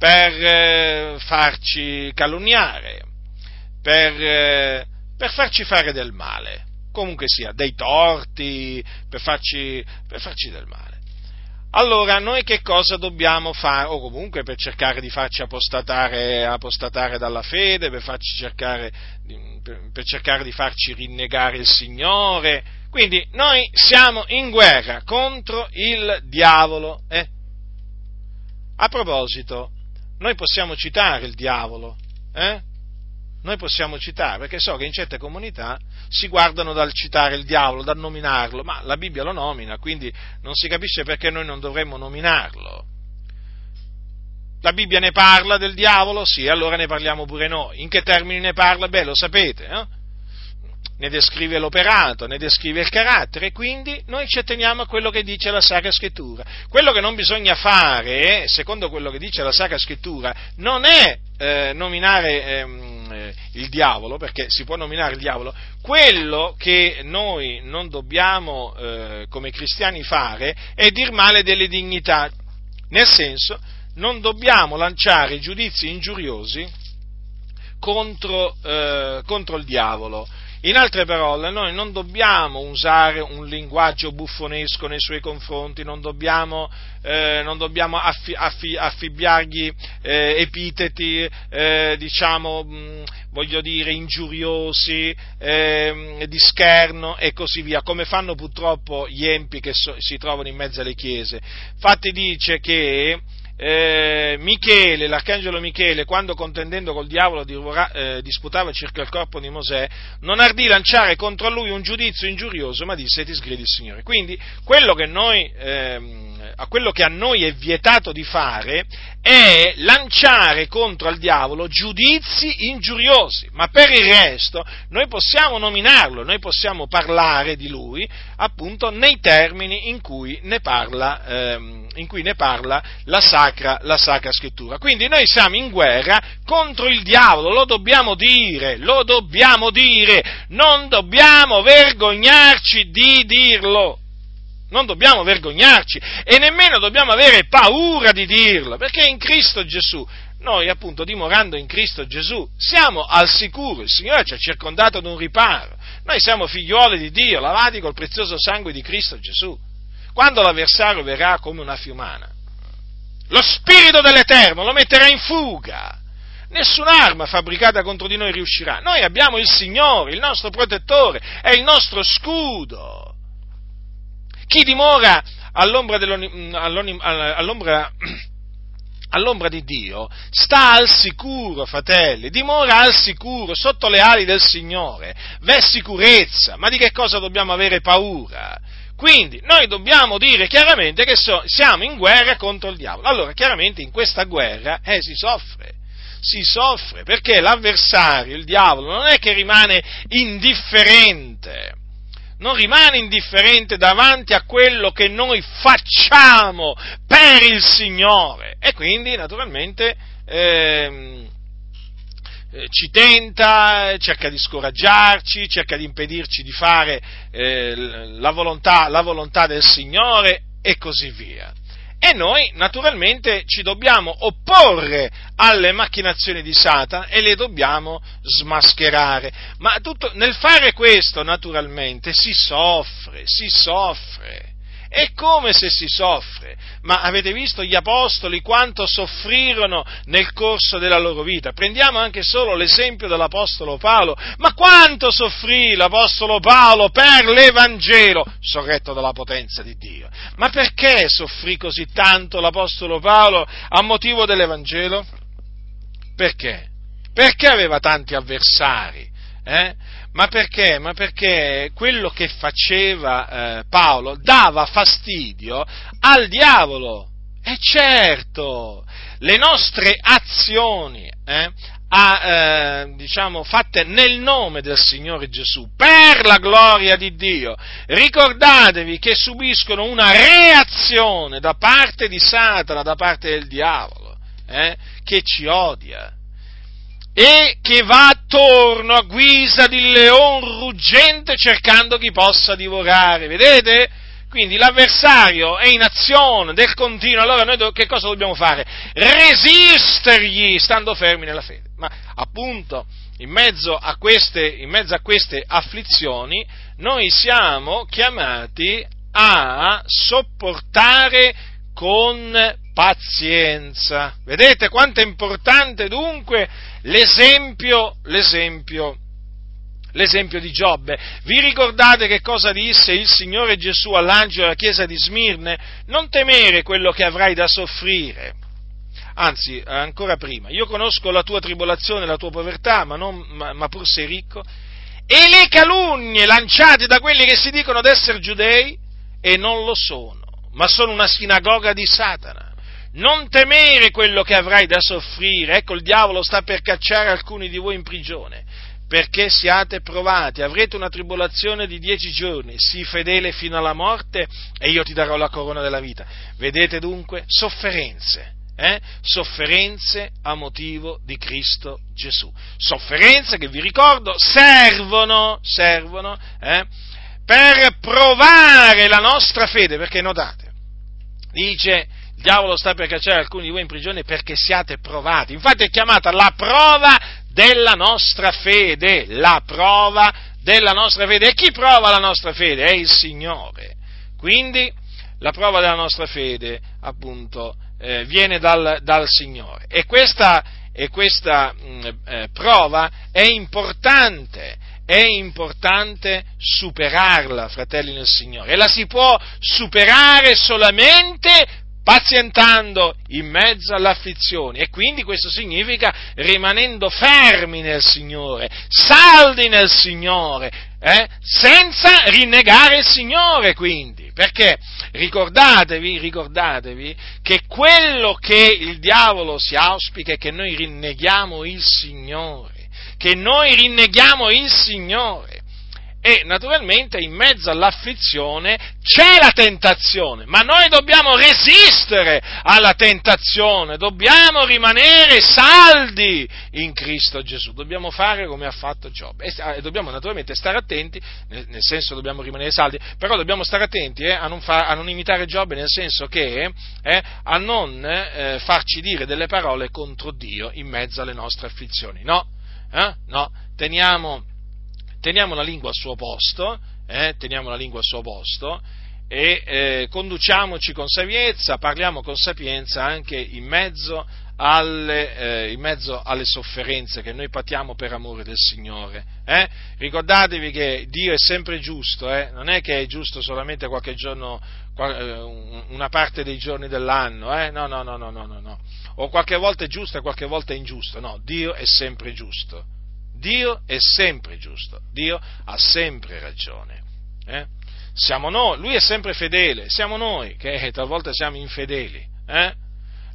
per eh, farci calunniare, per, eh, per, farci fare del male, comunque sia, dei torti, per farci, per farci del male. Allora, noi che cosa dobbiamo fare? O comunque per cercare di farci apostatare, apostatare dalla fede, per, cercare, per, per cercare di farci rinnegare il Signore. Quindi noi siamo in guerra contro il diavolo. Eh? A proposito, noi possiamo citare il diavolo, eh? Noi possiamo citare, perché so che in certe comunità si guardano dal citare il diavolo, dal nominarlo, ma la Bibbia lo nomina, quindi non si capisce perché noi non dovremmo nominarlo. La Bibbia ne parla del diavolo? Sì, allora ne parliamo pure noi. In che termini ne parla? Beh, lo sapete, eh? ne descrive l'operato, ne descrive il carattere, quindi noi ci atteniamo a quello che dice la Sacra Scrittura. Quello che non bisogna fare, secondo quello che dice la Sacra Scrittura, non è eh, nominare ehm, eh, il diavolo, perché si può nominare il diavolo, quello che noi non dobbiamo eh, come cristiani fare è dir male delle dignità, nel senso non dobbiamo lanciare giudizi ingiuriosi contro, eh, contro il diavolo in altre parole, noi non dobbiamo usare un linguaggio buffonesco nei suoi confronti, non dobbiamo, eh, non dobbiamo affi, affi, affibbiargli eh, epiteti, eh, diciamo, mh, voglio dire, ingiuriosi, ehm, di scherno e così via, come fanno purtroppo gli empi che so, si trovano in mezzo alle chiese. Infatti dice che eh, Michele, l'arcangelo Michele, quando contendendo col diavolo eh, disputava circa il corpo di Mosè, non ardì lanciare contro lui un giudizio ingiurioso, ma disse ti sgridi il Signore. Quindi quello che, noi, eh, quello che a noi è vietato di fare è lanciare contro il diavolo giudizi ingiuriosi, ma per il resto noi possiamo nominarlo, noi possiamo parlare di lui appunto nei termini in cui ne parla, ehm, in cui ne parla la, sacra, la Sacra Scrittura. Quindi noi siamo in guerra contro il diavolo, lo dobbiamo dire, lo dobbiamo dire, non dobbiamo vergognarci di dirlo non dobbiamo vergognarci e nemmeno dobbiamo avere paura di dirlo, perché in Cristo Gesù, noi appunto dimorando in Cristo Gesù, siamo al sicuro, il Signore ci ha circondato ad un riparo, noi siamo figliuoli di Dio, lavati col prezioso sangue di Cristo Gesù. Quando l'avversario verrà come una fiumana, lo Spirito dell'Eterno lo metterà in fuga. Nessun'arma fabbricata contro di noi riuscirà. Noi abbiamo il Signore, il nostro protettore, è il nostro scudo. Chi dimora all'ombra, all'ombra, *clears throat* all'ombra di Dio sta al sicuro, fratelli, dimora al sicuro, sotto le ali del Signore, v'è sicurezza, ma di che cosa dobbiamo avere paura? Quindi noi dobbiamo dire chiaramente che so, siamo in guerra contro il diavolo. Allora, chiaramente in questa guerra eh, si soffre, si soffre perché l'avversario, il diavolo, non è che rimane indifferente. Non rimane indifferente davanti a quello che noi facciamo per il Signore. E quindi naturalmente ehm, eh, ci tenta, cerca di scoraggiarci, cerca di impedirci di fare eh, la, volontà, la volontà del Signore e così via e noi naturalmente ci dobbiamo opporre alle macchinazioni di Satana e le dobbiamo smascherare. Ma tutto, nel fare questo naturalmente si soffre, si soffre. È come se si soffre. Ma avete visto gli apostoli quanto soffrirono nel corso della loro vita? Prendiamo anche solo l'esempio dell'apostolo Paolo. Ma quanto soffrì l'apostolo Paolo per l'Evangelo, sorretto dalla potenza di Dio? Ma perché soffrì così tanto l'apostolo Paolo a motivo dell'Evangelo? Perché? Perché aveva tanti avversari Eh? Ma perché? Ma perché quello che faceva eh, Paolo dava fastidio al diavolo. E certo, le nostre azioni eh, a, eh, diciamo, fatte nel nome del Signore Gesù, per la gloria di Dio, ricordatevi che subiscono una reazione da parte di Satana, da parte del diavolo, eh, che ci odia e che va attorno a guisa di leon ruggente cercando chi possa divorare. Vedete? Quindi l'avversario è in azione del continuo, allora noi che cosa dobbiamo fare? Resistergli stando fermi nella fede. Ma appunto, in mezzo a queste, in mezzo a queste afflizioni, noi siamo chiamati a sopportare con pazienza. Vedete quanto è importante dunque l'esempio, l'esempio l'esempio di Giobbe. Vi ricordate che cosa disse il Signore Gesù all'angelo della chiesa di Smirne? Non temere quello che avrai da soffrire. Anzi, ancora prima, io conosco la tua tribolazione la tua povertà, ma, non, ma, ma pur sei ricco, e le calunnie lanciate da quelli che si dicono d'essere giudei e non lo sono, ma sono una sinagoga di Satana. Non temere quello che avrai da soffrire, ecco il diavolo sta per cacciare alcuni di voi in prigione perché siate provati, avrete una tribolazione di dieci giorni, sii fedele fino alla morte e io ti darò la corona della vita. Vedete dunque sofferenze, eh? sofferenze a motivo di Cristo Gesù. Sofferenze che vi ricordo servono, servono eh? per provare la nostra fede, perché notate, dice il diavolo sta per cacciare alcuni di voi in prigione perché siate provati. Infatti è chiamata la prova della nostra fede, la prova della nostra fede. E chi prova la nostra fede? È il Signore. Quindi la prova della nostra fede, appunto, eh, viene dal, dal, Signore. E questa, e questa mh, mm, eh, prova è importante, è importante superarla, fratelli nel Signore, e la si può superare solamente pazientando in mezzo all'afflizione. E quindi questo significa rimanendo fermi nel Signore, saldi nel Signore, eh? senza rinnegare il Signore quindi, perché ricordatevi, ricordatevi che quello che il diavolo si auspica è che noi rinneghiamo il Signore, che noi rinneghiamo il Signore e naturalmente in mezzo all'afflizione c'è la tentazione, ma noi dobbiamo resistere alla tentazione, dobbiamo rimanere saldi in Cristo Gesù, dobbiamo fare come ha fatto Giobbe e dobbiamo naturalmente stare attenti, nel, nel senso dobbiamo rimanere saldi, però dobbiamo stare attenti eh, a, non fa, a, non imitare Giobbe nel senso che eh, a non eh, farci dire delle parole contro Dio in mezzo alle nostre afflizioni, no, eh? no, teniamo teniamo la lingua al suo posto, eh, teniamo la lingua al suo posto e eh, conduciamoci con saviezza, parliamo con sapienza anche in mezzo, alle, eh, in mezzo alle, sofferenze che noi patiamo per amore del Signore. Eh? Ricordatevi che Dio è sempre giusto, eh? non è che è giusto solamente qualche giorno, eh, una parte dei giorni dell'anno, eh? no, no, no, no, no, no, o qualche volta è giusto e qualche volta è ingiusto, no, Dio è sempre giusto. Dio è sempre giusto, Dio ha sempre ragione. Eh? Siamo noi, lui è sempre fedele, siamo noi che talvolta siamo infedeli. Eh?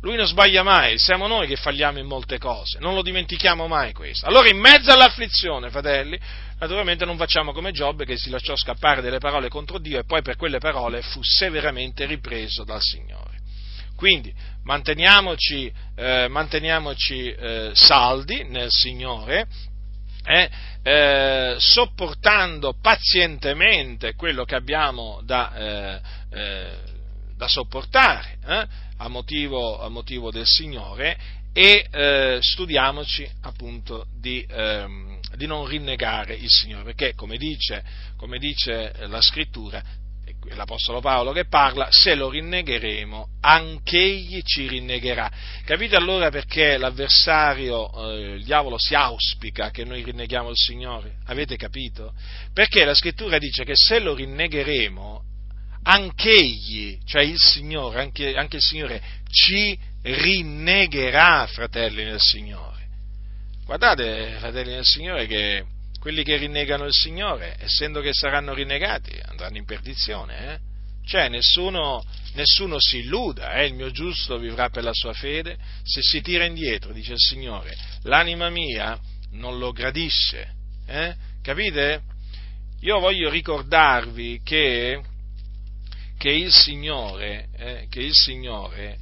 Lui non sbaglia mai, siamo noi che falliamo in molte cose, non lo dimentichiamo mai questo. Allora in mezzo all'afflizione, fratelli, naturalmente non facciamo come Giobbe che si lasciò scappare delle parole contro Dio e poi per quelle parole fu severamente ripreso dal Signore. Quindi manteniamoci, eh, manteniamoci eh, saldi nel Signore, eh, eh, sopportando pazientemente quello che abbiamo da, eh, eh da sopportare eh, a motivo, a, motivo, del Signore e studiamoci appunto di, ehm, di, non rinnegare il Signore, perché come dice, come dice la scrittura, l'Apostolo Paolo che parla, se lo rinnegheremo, anch'egli ci rinnegherà. Capite allora perché l'avversario, eh, il diavolo, si auspica che noi rinneghiamo il Signore? Avete capito? Perché la scrittura dice che se lo rinnegheremo, anch'egli, cioè il Signore, anche, anche il Signore, ci rinnegherà, fratelli nel Signore. Guardate, fratelli nel Signore, che quelli che rinnegano il Signore, essendo che saranno rinnegati, andranno in perdizione. Eh? Cioè, nessuno, nessuno, si illuda, eh? il mio giusto vivrà per la sua fede, se si tira indietro, dice il Signore, l'anima mia non lo gradisce. Eh? Capite? Io voglio ricordarvi che, che il Signore, eh, che il Signore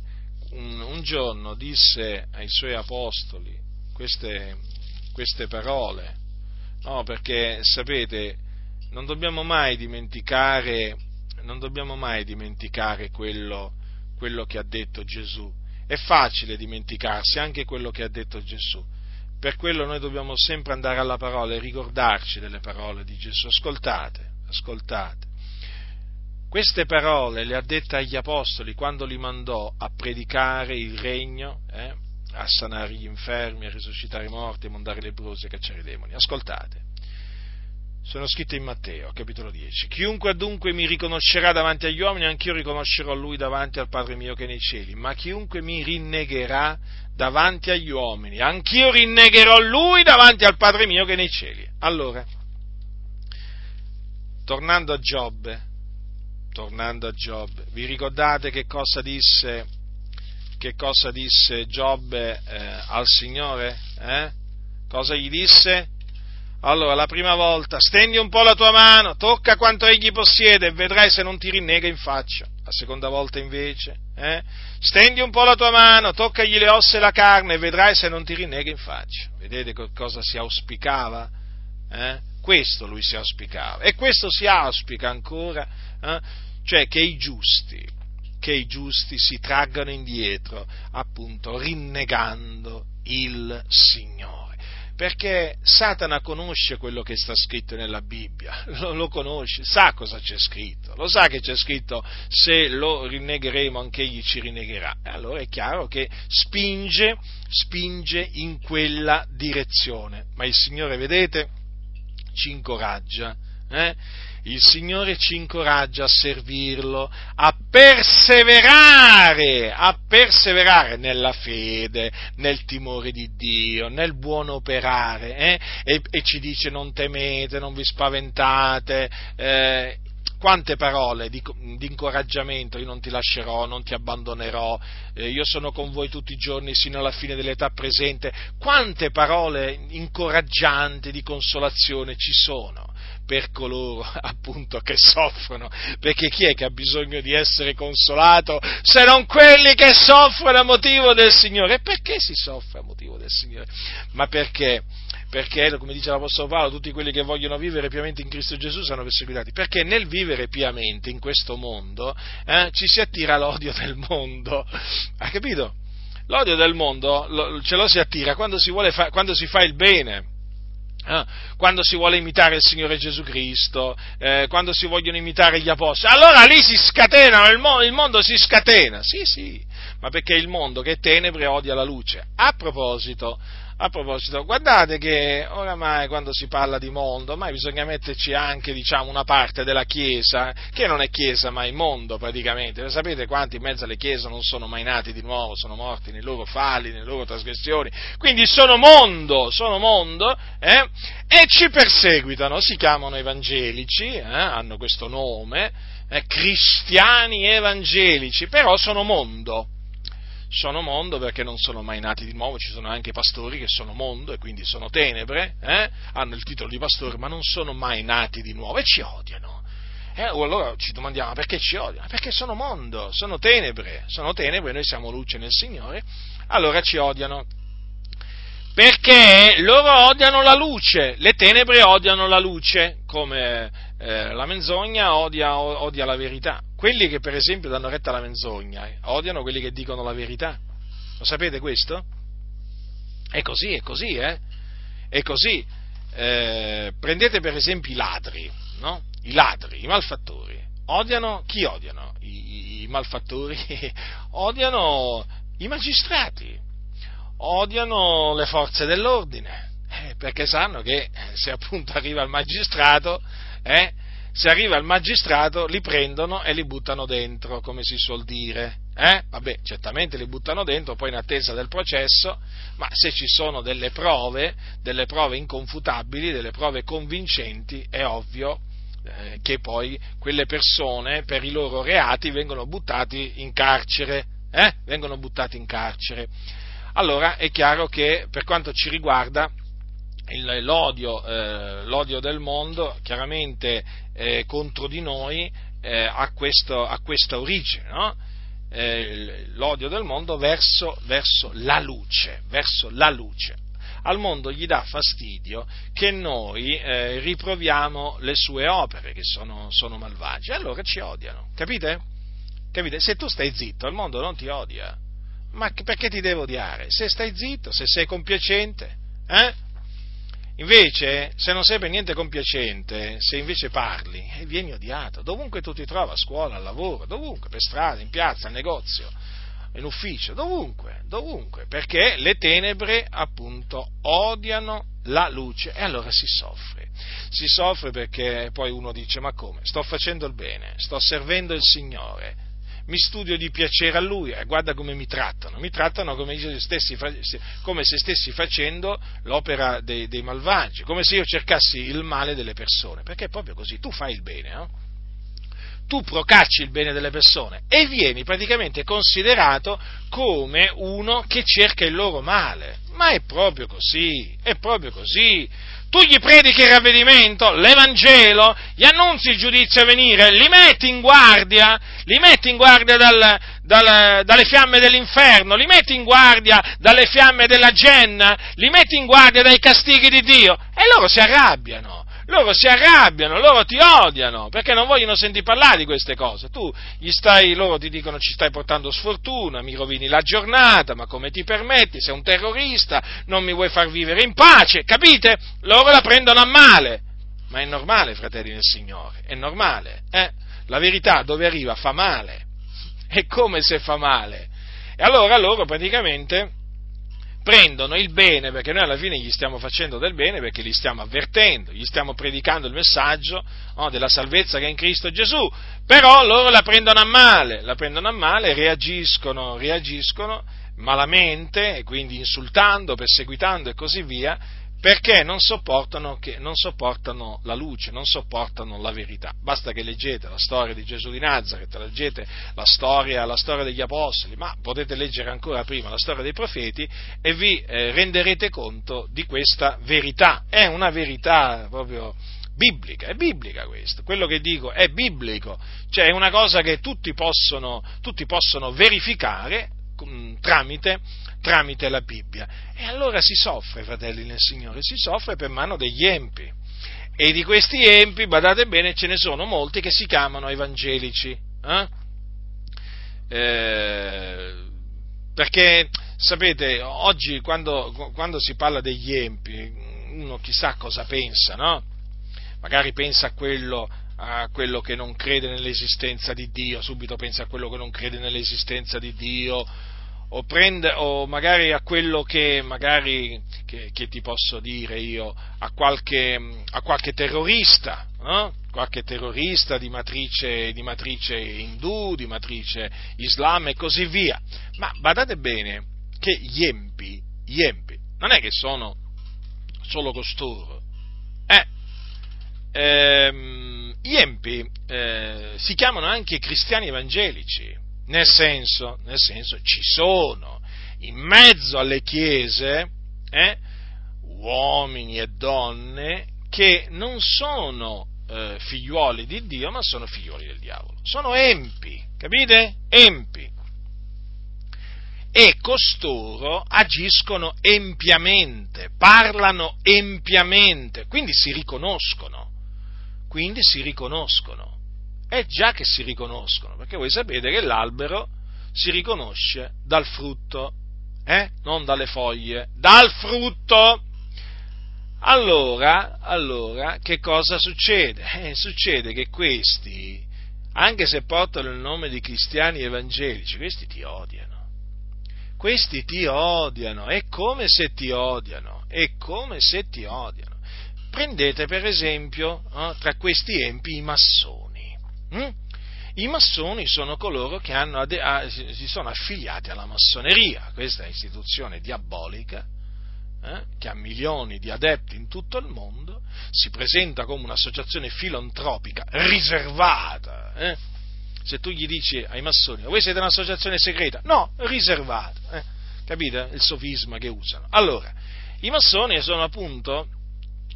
un, un, giorno disse ai suoi apostoli queste, queste parole, no, perché sapete, non dobbiamo mai dimenticare, dobbiamo mai dimenticare quello, quello che ha detto Gesù. È facile dimenticarsi anche quello che ha detto Gesù. Per quello noi dobbiamo sempre andare alla parola e ricordarci delle parole di Gesù. Ascoltate, ascoltate. Queste parole le ha dette agli apostoli quando li mandò a predicare il regno, eh, a sanare gli infermi, a risuscitare i morti, a mondare le brose, a cacciare i demoni. Ascoltate. Sono scritte in Matteo, capitolo 10. Chiunque dunque mi riconoscerà davanti agli uomini, anch'io riconoscerò lui davanti al Padre mio che è nei cieli. Ma chiunque mi rinnegherà davanti agli uomini, anch'io rinnegherò lui davanti al Padre mio che è nei cieli. Allora, tornando a Giobbe, tornando a Giobbe, vi ricordate che cosa disse, che cosa disse Giobbe eh, al Signore? Eh? Cosa gli disse? Allora, la prima volta, stendi un po' la tua mano, tocca quanto egli possiede e vedrai se non ti rinnega in faccia. La seconda volta invece, eh? stendi un po' la tua mano, toccagli le ossa e la carne e vedrai se non ti rinnega in faccia. Vedete cosa si auspicava? Eh? Questo lui si auspicava e questo si auspica ancora, eh? cioè che i giusti, che i giusti si traggano indietro, appunto rinnegando il Signore perché Satana conosce quello che sta scritto nella Bibbia, *laughs* lo, lo, conosce, sa cosa c'è scritto, lo sa che c'è scritto se lo rinnegheremo anche egli ci rinnegherà. E allora è chiaro che spinge, spinge in quella direzione. Ma il Signore, vedete, ci incoraggia. Eh? Il Signore ci incoraggia a servirlo, a perseverare, a perseverare nella fede, nel timore di Dio, nel buon operare, eh? e, e, ci dice non temete, non vi spaventate, eh, quante parole di, di, incoraggiamento, io non ti lascerò, non ti abbandonerò, eh, io sono con voi tutti i giorni sino alla fine dell'età presente, quante parole incoraggianti di consolazione ci sono per coloro *laughs* appunto che soffrono, perché chi è che ha bisogno di essere consolato se non quelli che soffrono a motivo del Signore? E perché si soffre a motivo del Signore? Ma perché? Perché, come dice l'Apostolo Paolo, tutti quelli che vogliono vivere piamente in Cristo Gesù saranno perseguitati. Perché nel vivere piamente in questo mondo eh, ci si attira l'odio del mondo. *laughs* Ha capito? L'odio del mondo ce lo si attira quando si, fa, quando si fa il bene eh, quando si vuole imitare il Signore Gesù Cristo, eh, quando si vogliono imitare gli apostoli, allora lì si scatena, il, mo- il mondo si scatena, sì sì, ma perché il mondo che è tenebre odia la luce. A proposito, a proposito, guardate che oramai quando si parla di mondo, ormai bisogna metterci anche diciamo, una parte della Chiesa, che non è Chiesa ma è mondo praticamente. Lo sapete quanti in mezzo alle Chiese non sono mai nati di nuovo, sono morti nei loro falli, nelle loro trasgressioni, quindi sono mondo, sono mondo, eh? e ci perseguitano, si chiamano evangelici, eh? hanno questo nome, eh? cristiani evangelici, però sono mondo sono mondo perché non sono mai nati di nuovo, ci sono anche pastori che sono mondo e quindi sono tenebre, eh? hanno il titolo di pastore ma non sono mai nati di nuovo e ci odiano. Eh, o allora ci domandiamo perché ci odiano? Perché sono mondo, sono tenebre, sono tenebre, noi siamo luce nel Signore, allora ci odiano. Perché loro odiano la luce, le tenebre odiano la luce, come eh, la menzogna odia, odia, la verità. Quelli che per esempio danno retta alla menzogna eh, odiano quelli che dicono la verità. Lo sapete questo? È così, è così, eh? È così. Eh, prendete per esempio i ladri, no? I ladri, i malfattori. Odiano, chi odiano? I, i malfattori *laughs* odiano i magistrati, odiano le forze dell'ordine, eh, perché sanno che se appunto arriva il magistrato eh, se arriva il magistrato li prendono e li buttano dentro, come si suol dire. Eh? Vabbè, certamente li buttano dentro, poi in attesa del processo, ma se ci sono delle prove, delle prove inconfutabili, delle prove convincenti, è ovvio eh, che poi quelle persone per i loro reati vengono buttati in carcere, eh? vengono buttati in carcere. Allora è chiaro che per quanto ci riguarda l'odio, eh, l'odio, del mondo chiaramente eh, contro di noi eh, ha, questo, ha, questa origine, no? Eh, l'odio del mondo verso, verso la luce, verso la luce al mondo gli dà fastidio che noi eh, riproviamo le sue opere, che sono, sono malvagie, allora ci odiano, capite? capite? Se tu stai zitto, il mondo non ti odia, ma perché ti deve odiare? Se stai zitto, se sei compiacente, eh? Invece, se non sei per niente compiacente, se invece parli, eh, vieni odiato, dovunque tu ti trovi, a scuola, al lavoro, dovunque, per strada, in piazza, al negozio, in ufficio, dovunque, dovunque, perché le tenebre appunto odiano la luce e allora si soffre. Si soffre perché poi uno dice ma come? Sto facendo il bene, sto servendo il Signore, mi studio di piacere a Lui e guarda come mi trattano, mi trattano come se stessi, come se stessi facendo l'opera dei, dei, malvagi, come se io cercassi il male delle persone, perché è proprio così, tu fai il bene, no? tu procacci il bene delle persone e vieni praticamente considerato come uno che cerca il loro male. Ma è proprio così, è proprio così. Tu gli predichi il ravvedimento, l'Evangelo, gli annunzi il giudizio a venire, li metti in guardia, li metti in guardia dal, dal, dalle fiamme dell'inferno, li metti in guardia dalle fiamme della genna, li metti in guardia dai castighi di Dio. E loro si arrabbiano loro si arrabbiano, loro ti odiano, perché non vogliono sentire parlare di queste cose. Tu gli stai, loro ti dicono ci stai portando sfortuna, mi rovini la giornata, ma come ti permetti, sei un terrorista, non mi vuoi far vivere in pace, capite? Loro la prendono a male. Ma è normale, fratelli del Signore, è normale, eh? La verità dove arriva fa male. È come se fa male. E allora loro praticamente prendono il bene, perché noi alla fine gli stiamo facendo del bene, perché li stiamo avvertendo, gli stiamo predicando il messaggio no, della salvezza che è in Cristo Gesù, però loro la prendono a male, la prendono a male, reagiscono, reagiscono malamente, quindi insultando, perseguitando e così via, perché non sopportano, che, non sopportano, la luce, non sopportano la verità. Basta che leggete la storia di Gesù di Nazareth, leggete la storia, la storia degli Apostoli, ma potete leggere ancora prima la storia dei profeti e vi eh, renderete conto di questa verità. È una verità proprio biblica, è biblica questo, quello che dico è biblico, cioè è una cosa che tutti possono, tutti possono verificare tramite tramite la Bibbia. E allora si soffre, fratelli nel Signore, si soffre per mano degli empi. E di questi empi, badate bene, ce ne sono molti che si chiamano evangelici. Eh? Eh, perché, sapete, oggi quando, quando, si parla degli empi, uno chissà cosa pensa, no? Magari pensa a quello, a quello che non crede nell'esistenza di Dio, subito pensa a quello che non crede nell'esistenza di Dio, o, prende, o magari a quello che, magari, che, che, ti posso dire io, a qualche, a qualche terrorista, no? qualche terrorista di matrice, di matrice indù, di matrice islam e così via. Ma badate bene che gli empi, gli empi, non è che sono solo costoro, eh, ehm, gli empi eh, si chiamano anche cristiani evangelici, nel senso, nel senso, ci sono in mezzo alle chiese eh, uomini e donne che non sono eh, figliuoli di Dio, ma sono figliuoli del diavolo. Sono empi, capite? Empi. E costoro agiscono empiamente, parlano empiamente, quindi si riconoscono, quindi si riconoscono è già che si riconoscono, perché voi sapete che l'albero si riconosce dal frutto, eh? non dalle foglie, dal frutto. Allora, allora, che cosa succede? Eh, succede che questi, anche se portano il nome di cristiani evangelici, questi ti odiano. Questi ti odiano, è come se ti odiano, è come se ti odiano. Prendete per esempio eh, tra questi empi i massoni Mm? I massoni sono coloro che hanno, si sono affiliati alla massoneria, questa istituzione diabolica eh, che ha milioni di adepti in tutto il mondo, si presenta come un'associazione filantropica riservata. Eh? Se tu gli dici ai massoni, voi siete un'associazione segreta? No, riservata. Eh? Capite il sofisma che usano? Allora, i massoni sono appunto,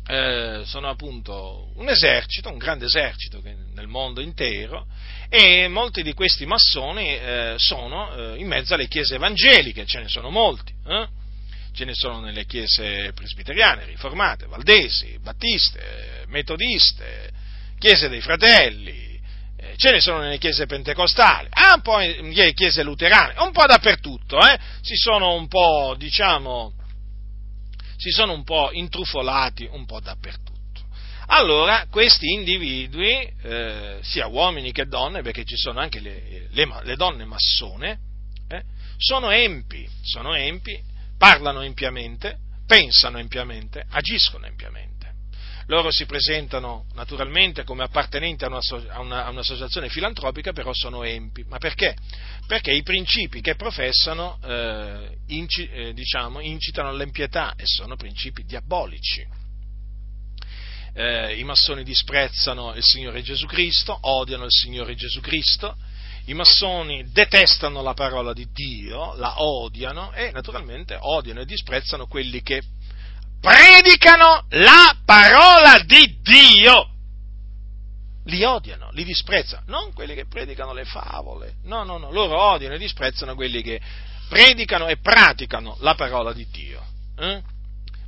eh, sono appunto un esercito, un grande esercito nel mondo intero, e molti di questi massoni eh, sono eh, in mezzo alle chiese evangeliche, ce ne sono molti. Eh? ce ne sono nelle chiese presbiteriane, riformate, valdesi, battiste, metodiste, chiese dei fratelli, eh, ce ne sono nelle chiese pentecostali, ah, un po' in chiese luterane, un po' dappertutto, si sono un po', diciamo, si sono un po' intrufolati un po' dappertutto. Allora, questi individui, eh, sia uomini che donne, perché ci sono anche le, le, le donne massone, eh, sono empi, sono empi parlano empiamente, pensano empiamente, agiscono empiamente. Loro si presentano naturalmente come appartenenti a, una, a, una, a un'associazione filantropica, però sono empi. Ma perché? Perché i principi che professano eh, inci, eh, diciamo, incitano all'empietà e sono principi diabolici. Eh, I massoni disprezzano il Signore Gesù Cristo, odiano il Signore Gesù Cristo, i massoni detestano la parola di Dio, la odiano e naturalmente odiano e disprezzano quelli che predicano la parola di Dio. Li odiano, li disprezzano, non quelli che predicano le favole, no, no, no, loro odiano e disprezzano quelli che predicano e praticano la parola di Dio. Eh?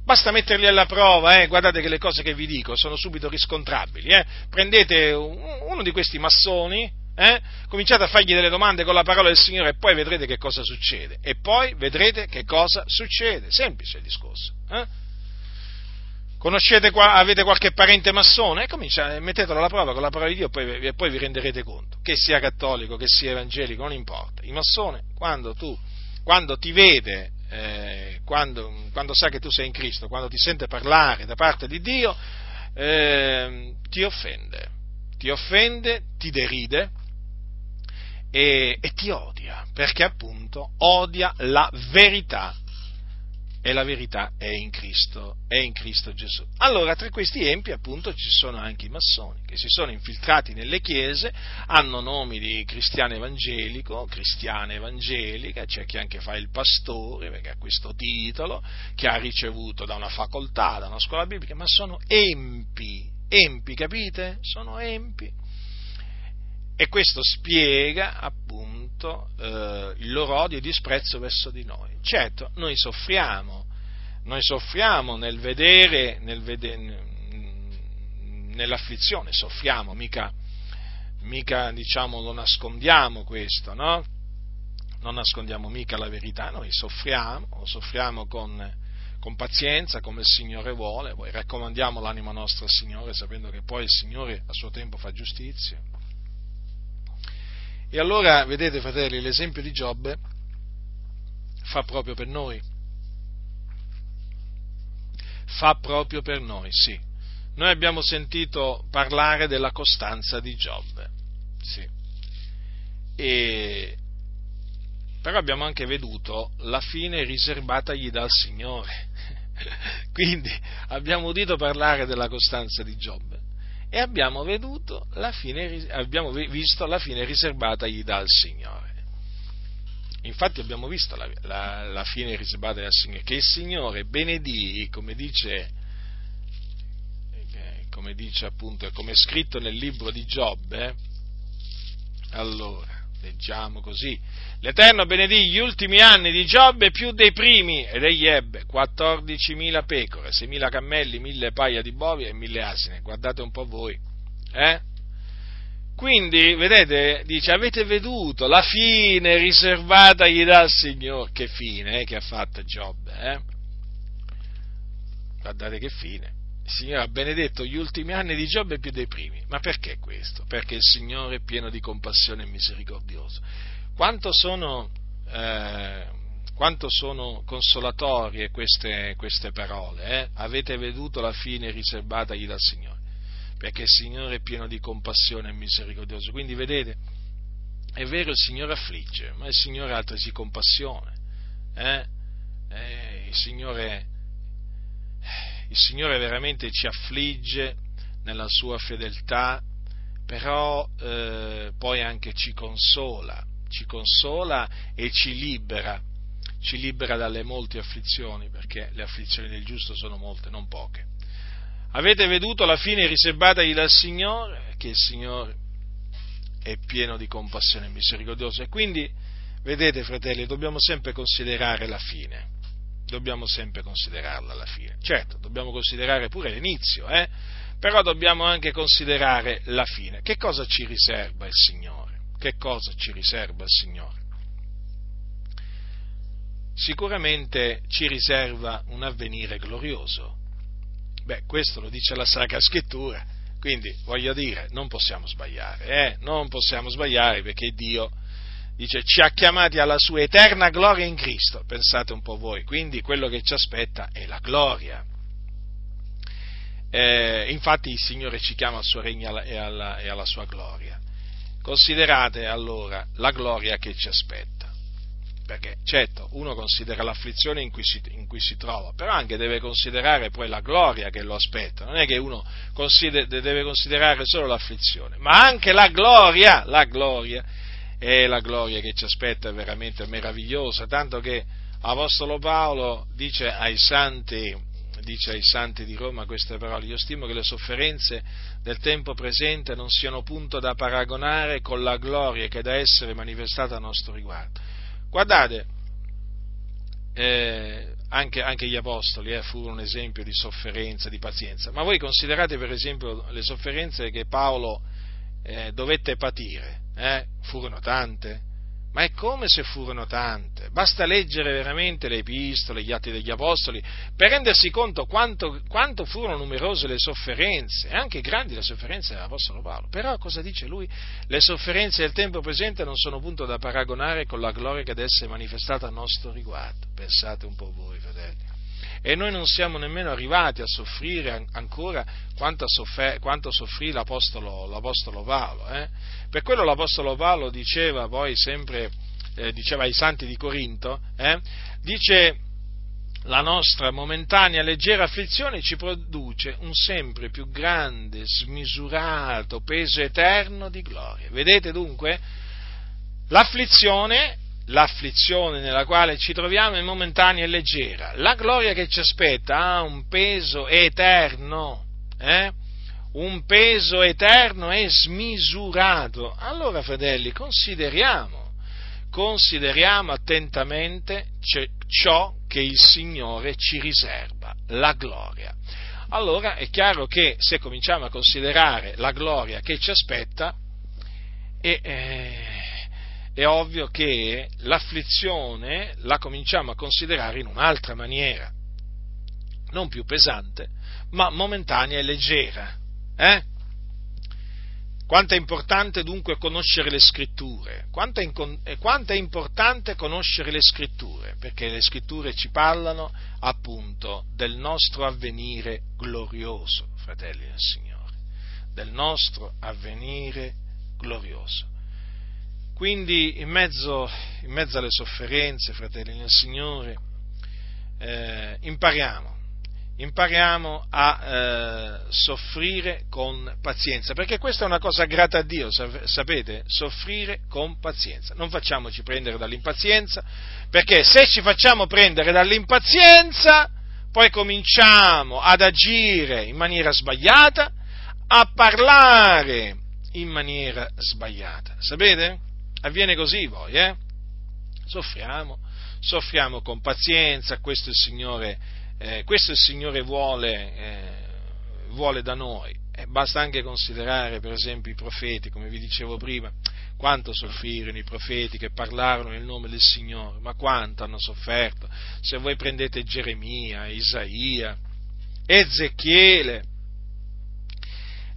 Basta metterli alla prova, eh? guardate che le cose che vi dico sono subito riscontrabili. Eh? Prendete uno di questi massoni, eh? Cominciate a fargli delle domande con la parola del Signore e poi vedrete che cosa succede. E poi vedrete che cosa succede. Semplice il discorso. Eh? Conoscete avete qualche parente massone? Comincia, mettetelo alla prova con la parola di Dio poi, e poi vi renderete conto. Che sia cattolico, che sia evangelico, non importa. Il massone, quando tu, quando ti vede, eh, quando, quando, sa che tu sei in Cristo, quando ti sente parlare da parte di Dio, eh, ti offende. Ti offende, ti deride, e, e ti odia, perché appunto odia la verità e la verità è in Cristo, è in Cristo Gesù. Allora, tra questi empi, appunto, ci sono anche i massoni che si sono infiltrati nelle chiese, hanno nomi di cristiano evangelico, cristiana evangelica, c'è chi anche fa il pastore, perché ha questo titolo, che ha ricevuto da una facoltà, da una scuola biblica, ma sono empi, empi, capite? Sono empi. E questo spiega appunto eh, il loro odio e disprezzo verso di noi. Certo, noi soffriamo, noi soffriamo nel vedere, nel vedere nell'afflizione, soffriamo, mica, mica diciamo lo nascondiamo questo, no? Non nascondiamo mica la verità, noi soffriamo, soffriamo con, con pazienza come il Signore vuole, poi raccomandiamo l'anima nostra al Signore sapendo che poi il Signore a suo tempo fa giustizia e allora, vedete fratelli, l'esempio di Giobbe fa proprio per noi. Fa proprio per noi, sì. Noi abbiamo sentito parlare della costanza di Giobbe, sì. E, però abbiamo anche veduto la fine riservatagli dal Signore. *laughs* Quindi abbiamo udito parlare della costanza di Giobbe, e abbiamo, fine, abbiamo visto la fine riservatagli dal Signore. Infatti abbiamo visto la, la, la fine riservata dal Signore, che il Signore benedì, come dice, come dice appunto, come è scritto nel libro di Giobbe, allora, leggiamo così, l'Eterno benedì gli ultimi anni di Giobbe più dei primi, ed egli ebbe 14.000 pecore, 6.000 cammelli, 1.000 paia di bovi e 1.000 asine, guardate un po' voi, eh? Quindi, vedete, dice, avete veduto la fine riservatagli dal Signore, che fine eh, che ha fatto Giobbe, eh? Guardate che fine. Signore ha benedetto gli ultimi anni di Giobbe più dei primi. Ma perché questo? Perché il Signore è pieno di compassione e misericordioso. Quanto sono, eh, quanto sono consolatorie queste, queste parole? Eh? Avete veduto la fine riservatagli dal Signore. Perché il Signore è pieno di compassione e misericordioso. Quindi vedete, è vero il Signore affligge, ma il Signore ha altresì compassione. Eh? Eh, il, Signore, il Signore veramente ci affligge nella sua fedeltà, però eh, poi anche ci consola, ci consola e ci libera, ci libera dalle molte afflizioni, perché le afflizioni del giusto sono molte, non poche. Avete veduto la fine riservatagli dal Signore, che il Signore è pieno di compassione e misericordioso. E quindi, vedete fratelli, dobbiamo sempre considerare la fine. Dobbiamo sempre considerarla alla fine. Certo, dobbiamo considerare pure l'inizio, eh? però dobbiamo anche considerare la fine. Che cosa ci riserva il Signore? Che cosa ci riserva il Signore? Sicuramente ci riserva un avvenire glorioso. Beh, questo lo dice la Sacra Scrittura quindi, voglio dire, non possiamo sbagliare, eh? non possiamo sbagliare perché Dio dice ci ha chiamati alla sua eterna gloria in Cristo, pensate un po' voi, quindi quello che ci aspetta è la gloria. Eh, infatti il Signore ci chiama al suo regno e alla, e alla sua gloria. Considerate allora la gloria che ci aspetta perché certo uno considera l'afflizione in cui, si, in cui, si, trova, però anche deve considerare poi la gloria che lo aspetta, non è che uno consider, deve considerare solo l'afflizione, ma anche la gloria, la gloria, e la gloria che ci aspetta è veramente meravigliosa, tanto che Apostolo Paolo dice ai santi, dice ai santi di Roma queste parole, io stimo che le sofferenze del tempo presente non siano punto da paragonare con la gloria che da essere manifestata a nostro riguardo. Guardate, eh, anche, anche, gli apostoli eh, furono un esempio di sofferenza, di pazienza, ma voi considerate per esempio le sofferenze che Paolo eh, dovette patire, eh, furono tante? ma è come se furono tante. Basta leggere veramente le epistole, gli atti degli apostoli, per rendersi conto quanto, quanto furono numerose le sofferenze, e anche grandi le sofferenze dell'Apostolo Paolo. Però cosa dice lui? Le sofferenze del tempo presente non sono punto da paragonare con la gloria che deve essere manifestata a nostro riguardo. Pensate un po' voi, fratelli e noi non siamo nemmeno arrivati a soffrire ancora quanto, soffer- quanto soffrì l'Apostolo, l'Apostolo Paolo. Eh? Per quello l'Apostolo Paolo diceva poi sempre, eh, diceva ai santi di Corinto, eh? dice la nostra momentanea leggera afflizione ci produce un sempre più grande, smisurato peso eterno di gloria. Vedete dunque? L'afflizione l'afflizione nella quale ci troviamo è momentanea e leggera, la gloria che ci aspetta ha un peso eterno, eh? un peso eterno e smisurato. Allora, fratelli, consideriamo, consideriamo attentamente ciò che il Signore ci riserva, la gloria. Allora è chiaro che se cominciamo a considerare la gloria che ci aspetta, e, eh, è ovvio che l'afflizione la cominciamo a considerare in un'altra maniera, non più pesante, ma momentanea e leggera. Eh? Quanto è importante dunque conoscere le scritture? Quanto è, eh, quanto è, importante conoscere le scritture? Perché le scritture ci parlano appunto del nostro avvenire glorioso, fratelli del Signore, del nostro avvenire glorioso. Quindi in mezzo, in mezzo alle sofferenze, fratelli nel Signore, eh, impariamo, impariamo a eh, soffrire con pazienza, perché questa è una cosa grata a Dio, sapete? Soffrire con pazienza. Non facciamoci prendere dall'impazienza, perché se ci facciamo prendere dall'impazienza, poi cominciamo ad agire in maniera sbagliata, a parlare in maniera sbagliata. Sapete? Avviene così poi, eh? Soffriamo, soffriamo con pazienza, questo il Signore, eh, questo il Signore vuole, eh, vuole da noi. E basta anche considerare, per esempio, i profeti, come vi dicevo prima, quanto soffrirono i profeti che parlarono nel nome del Signore, ma quanto hanno sofferto. Se voi prendete Geremia, Isaia, Ezechiele,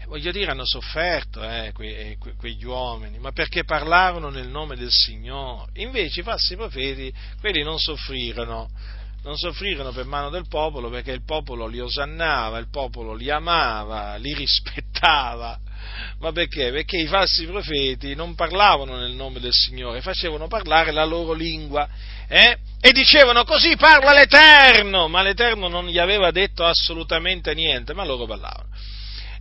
voglio dire, hanno sofferto eh, que, eh, que, quegli uomini, ma perché parlarono nel nome del Signore. Invece i falsi profeti, quelli non soffrirono, non soffrirono per mano del popolo perché il popolo li osannava, il popolo li amava, li rispettava, Ma perché? Perché i falsi profeti non parlavano nel nome del Signore, facevano parlare la loro lingua eh? e dicevano così parla l'Eterno, ma l'Eterno non gli aveva detto assolutamente niente, ma loro parlavano.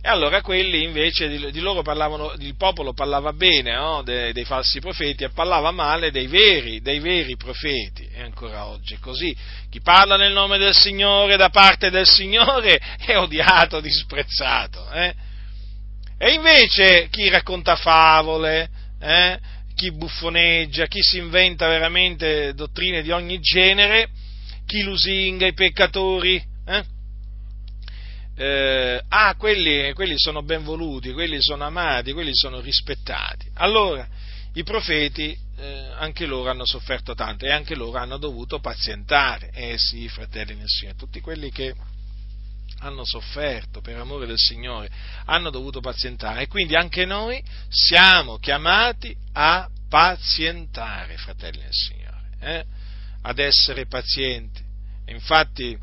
E allora quelli invece di, di loro parlavano, il popolo parlava bene no? De, dei falsi profeti e parlava male dei veri, dei veri profeti. E ancora oggi è così. Chi parla nel nome del Signore, da parte del Signore, è odiato, disprezzato. Eh? E invece chi racconta favole, eh? chi buffoneggia, chi si inventa veramente dottrine di ogni genere, chi lusinga i peccatori, eh? ah, quelli, quelli sono ben voluti, quelli sono amati, quelli sono rispettati. Allora, i profeti eh, anche loro hanno sofferto tanto e anche loro hanno dovuto pazientare. Eh sì, fratelli nel Signore, tutti quelli che hanno sofferto per amore del Signore hanno dovuto pazientare e quindi anche noi siamo chiamati a pazientare, fratelli nel Signore, eh? ad essere pazienti. Infatti,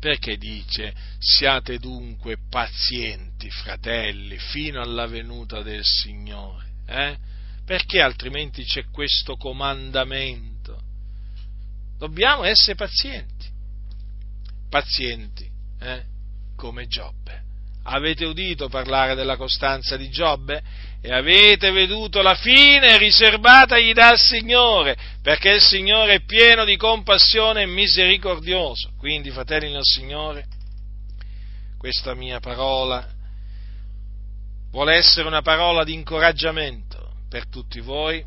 perché dice siate dunque pazienti, fratelli, fino alla venuta del Signore? Eh? Perché altrimenti c'è questo comandamento? Dobbiamo essere pazienti, pazienti eh? come Giobbe. Avete udito parlare della costanza di Giobbe? E avete veduto la fine riservatagli dal Signore, perché il Signore è pieno di compassione e misericordioso. Quindi, fratelli nel Signore, questa mia parola vuole essere una parola di incoraggiamento per tutti voi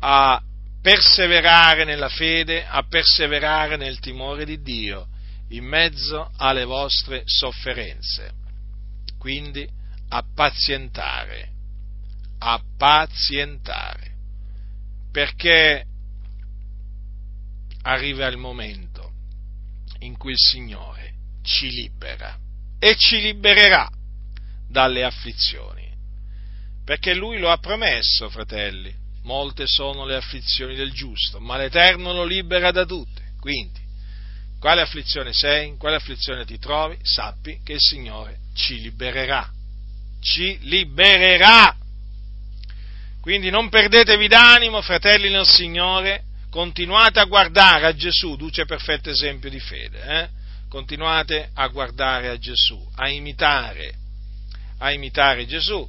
a perseverare nella fede, a perseverare nel timore di Dio in mezzo alle vostre sofferenze. Quindi a pazientare, a pazientare, perché arriva il momento in cui il Signore ci libera e ci libererà dalle afflizioni, perché Lui lo ha promesso, fratelli, molte sono le afflizioni del giusto, ma l'Eterno lo libera da tutte, quindi quale afflizione sei, in quale afflizione ti trovi, sappi che il Signore ci libererà. Ci libererà. Quindi non perdetevi d'animo, fratelli nel Signore, continuate a guardare a Gesù, duce perfetto esempio di fede. Eh? Continuate a guardare a Gesù, a imitare, a imitare Gesù.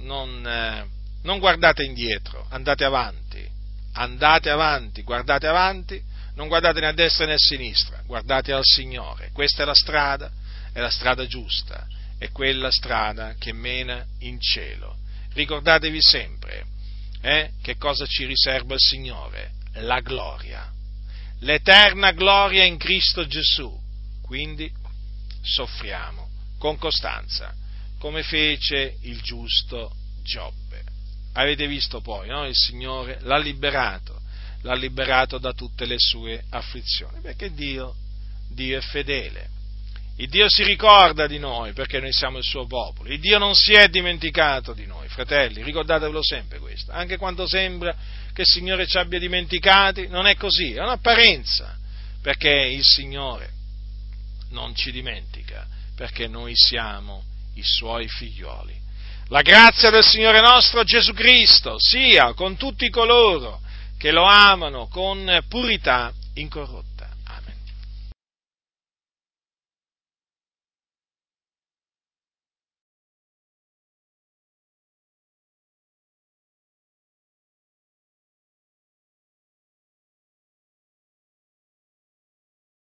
Non, eh, non guardate indietro, andate avanti, andate avanti, guardate avanti non guardate né a destra né a sinistra, guardate al Signore. Questa è la strada, è la strada giusta, è quella strada che mena in cielo. Ricordatevi sempre eh, che cosa ci riserva il Signore, la gloria, l'eterna gloria in Cristo Gesù. Quindi soffriamo con costanza, come fece il giusto Giobbe. Avete visto poi, no? il Signore l'ha liberato l'ha liberato da tutte le sue afflizioni, perché Dio, Dio è fedele. Il Dio si ricorda di noi perché noi siamo il suo popolo. Il Dio non si è dimenticato di noi, fratelli, ricordatevelo sempre questo. Anche quando sembra che il Signore ci abbia dimenticati, non è così, è un'apparenza, perché il Signore non ci dimentica, perché noi siamo i suoi figlioli. La grazia del Signore nostro Gesù Cristo sia con tutti coloro che lo amano con purità incorrotta.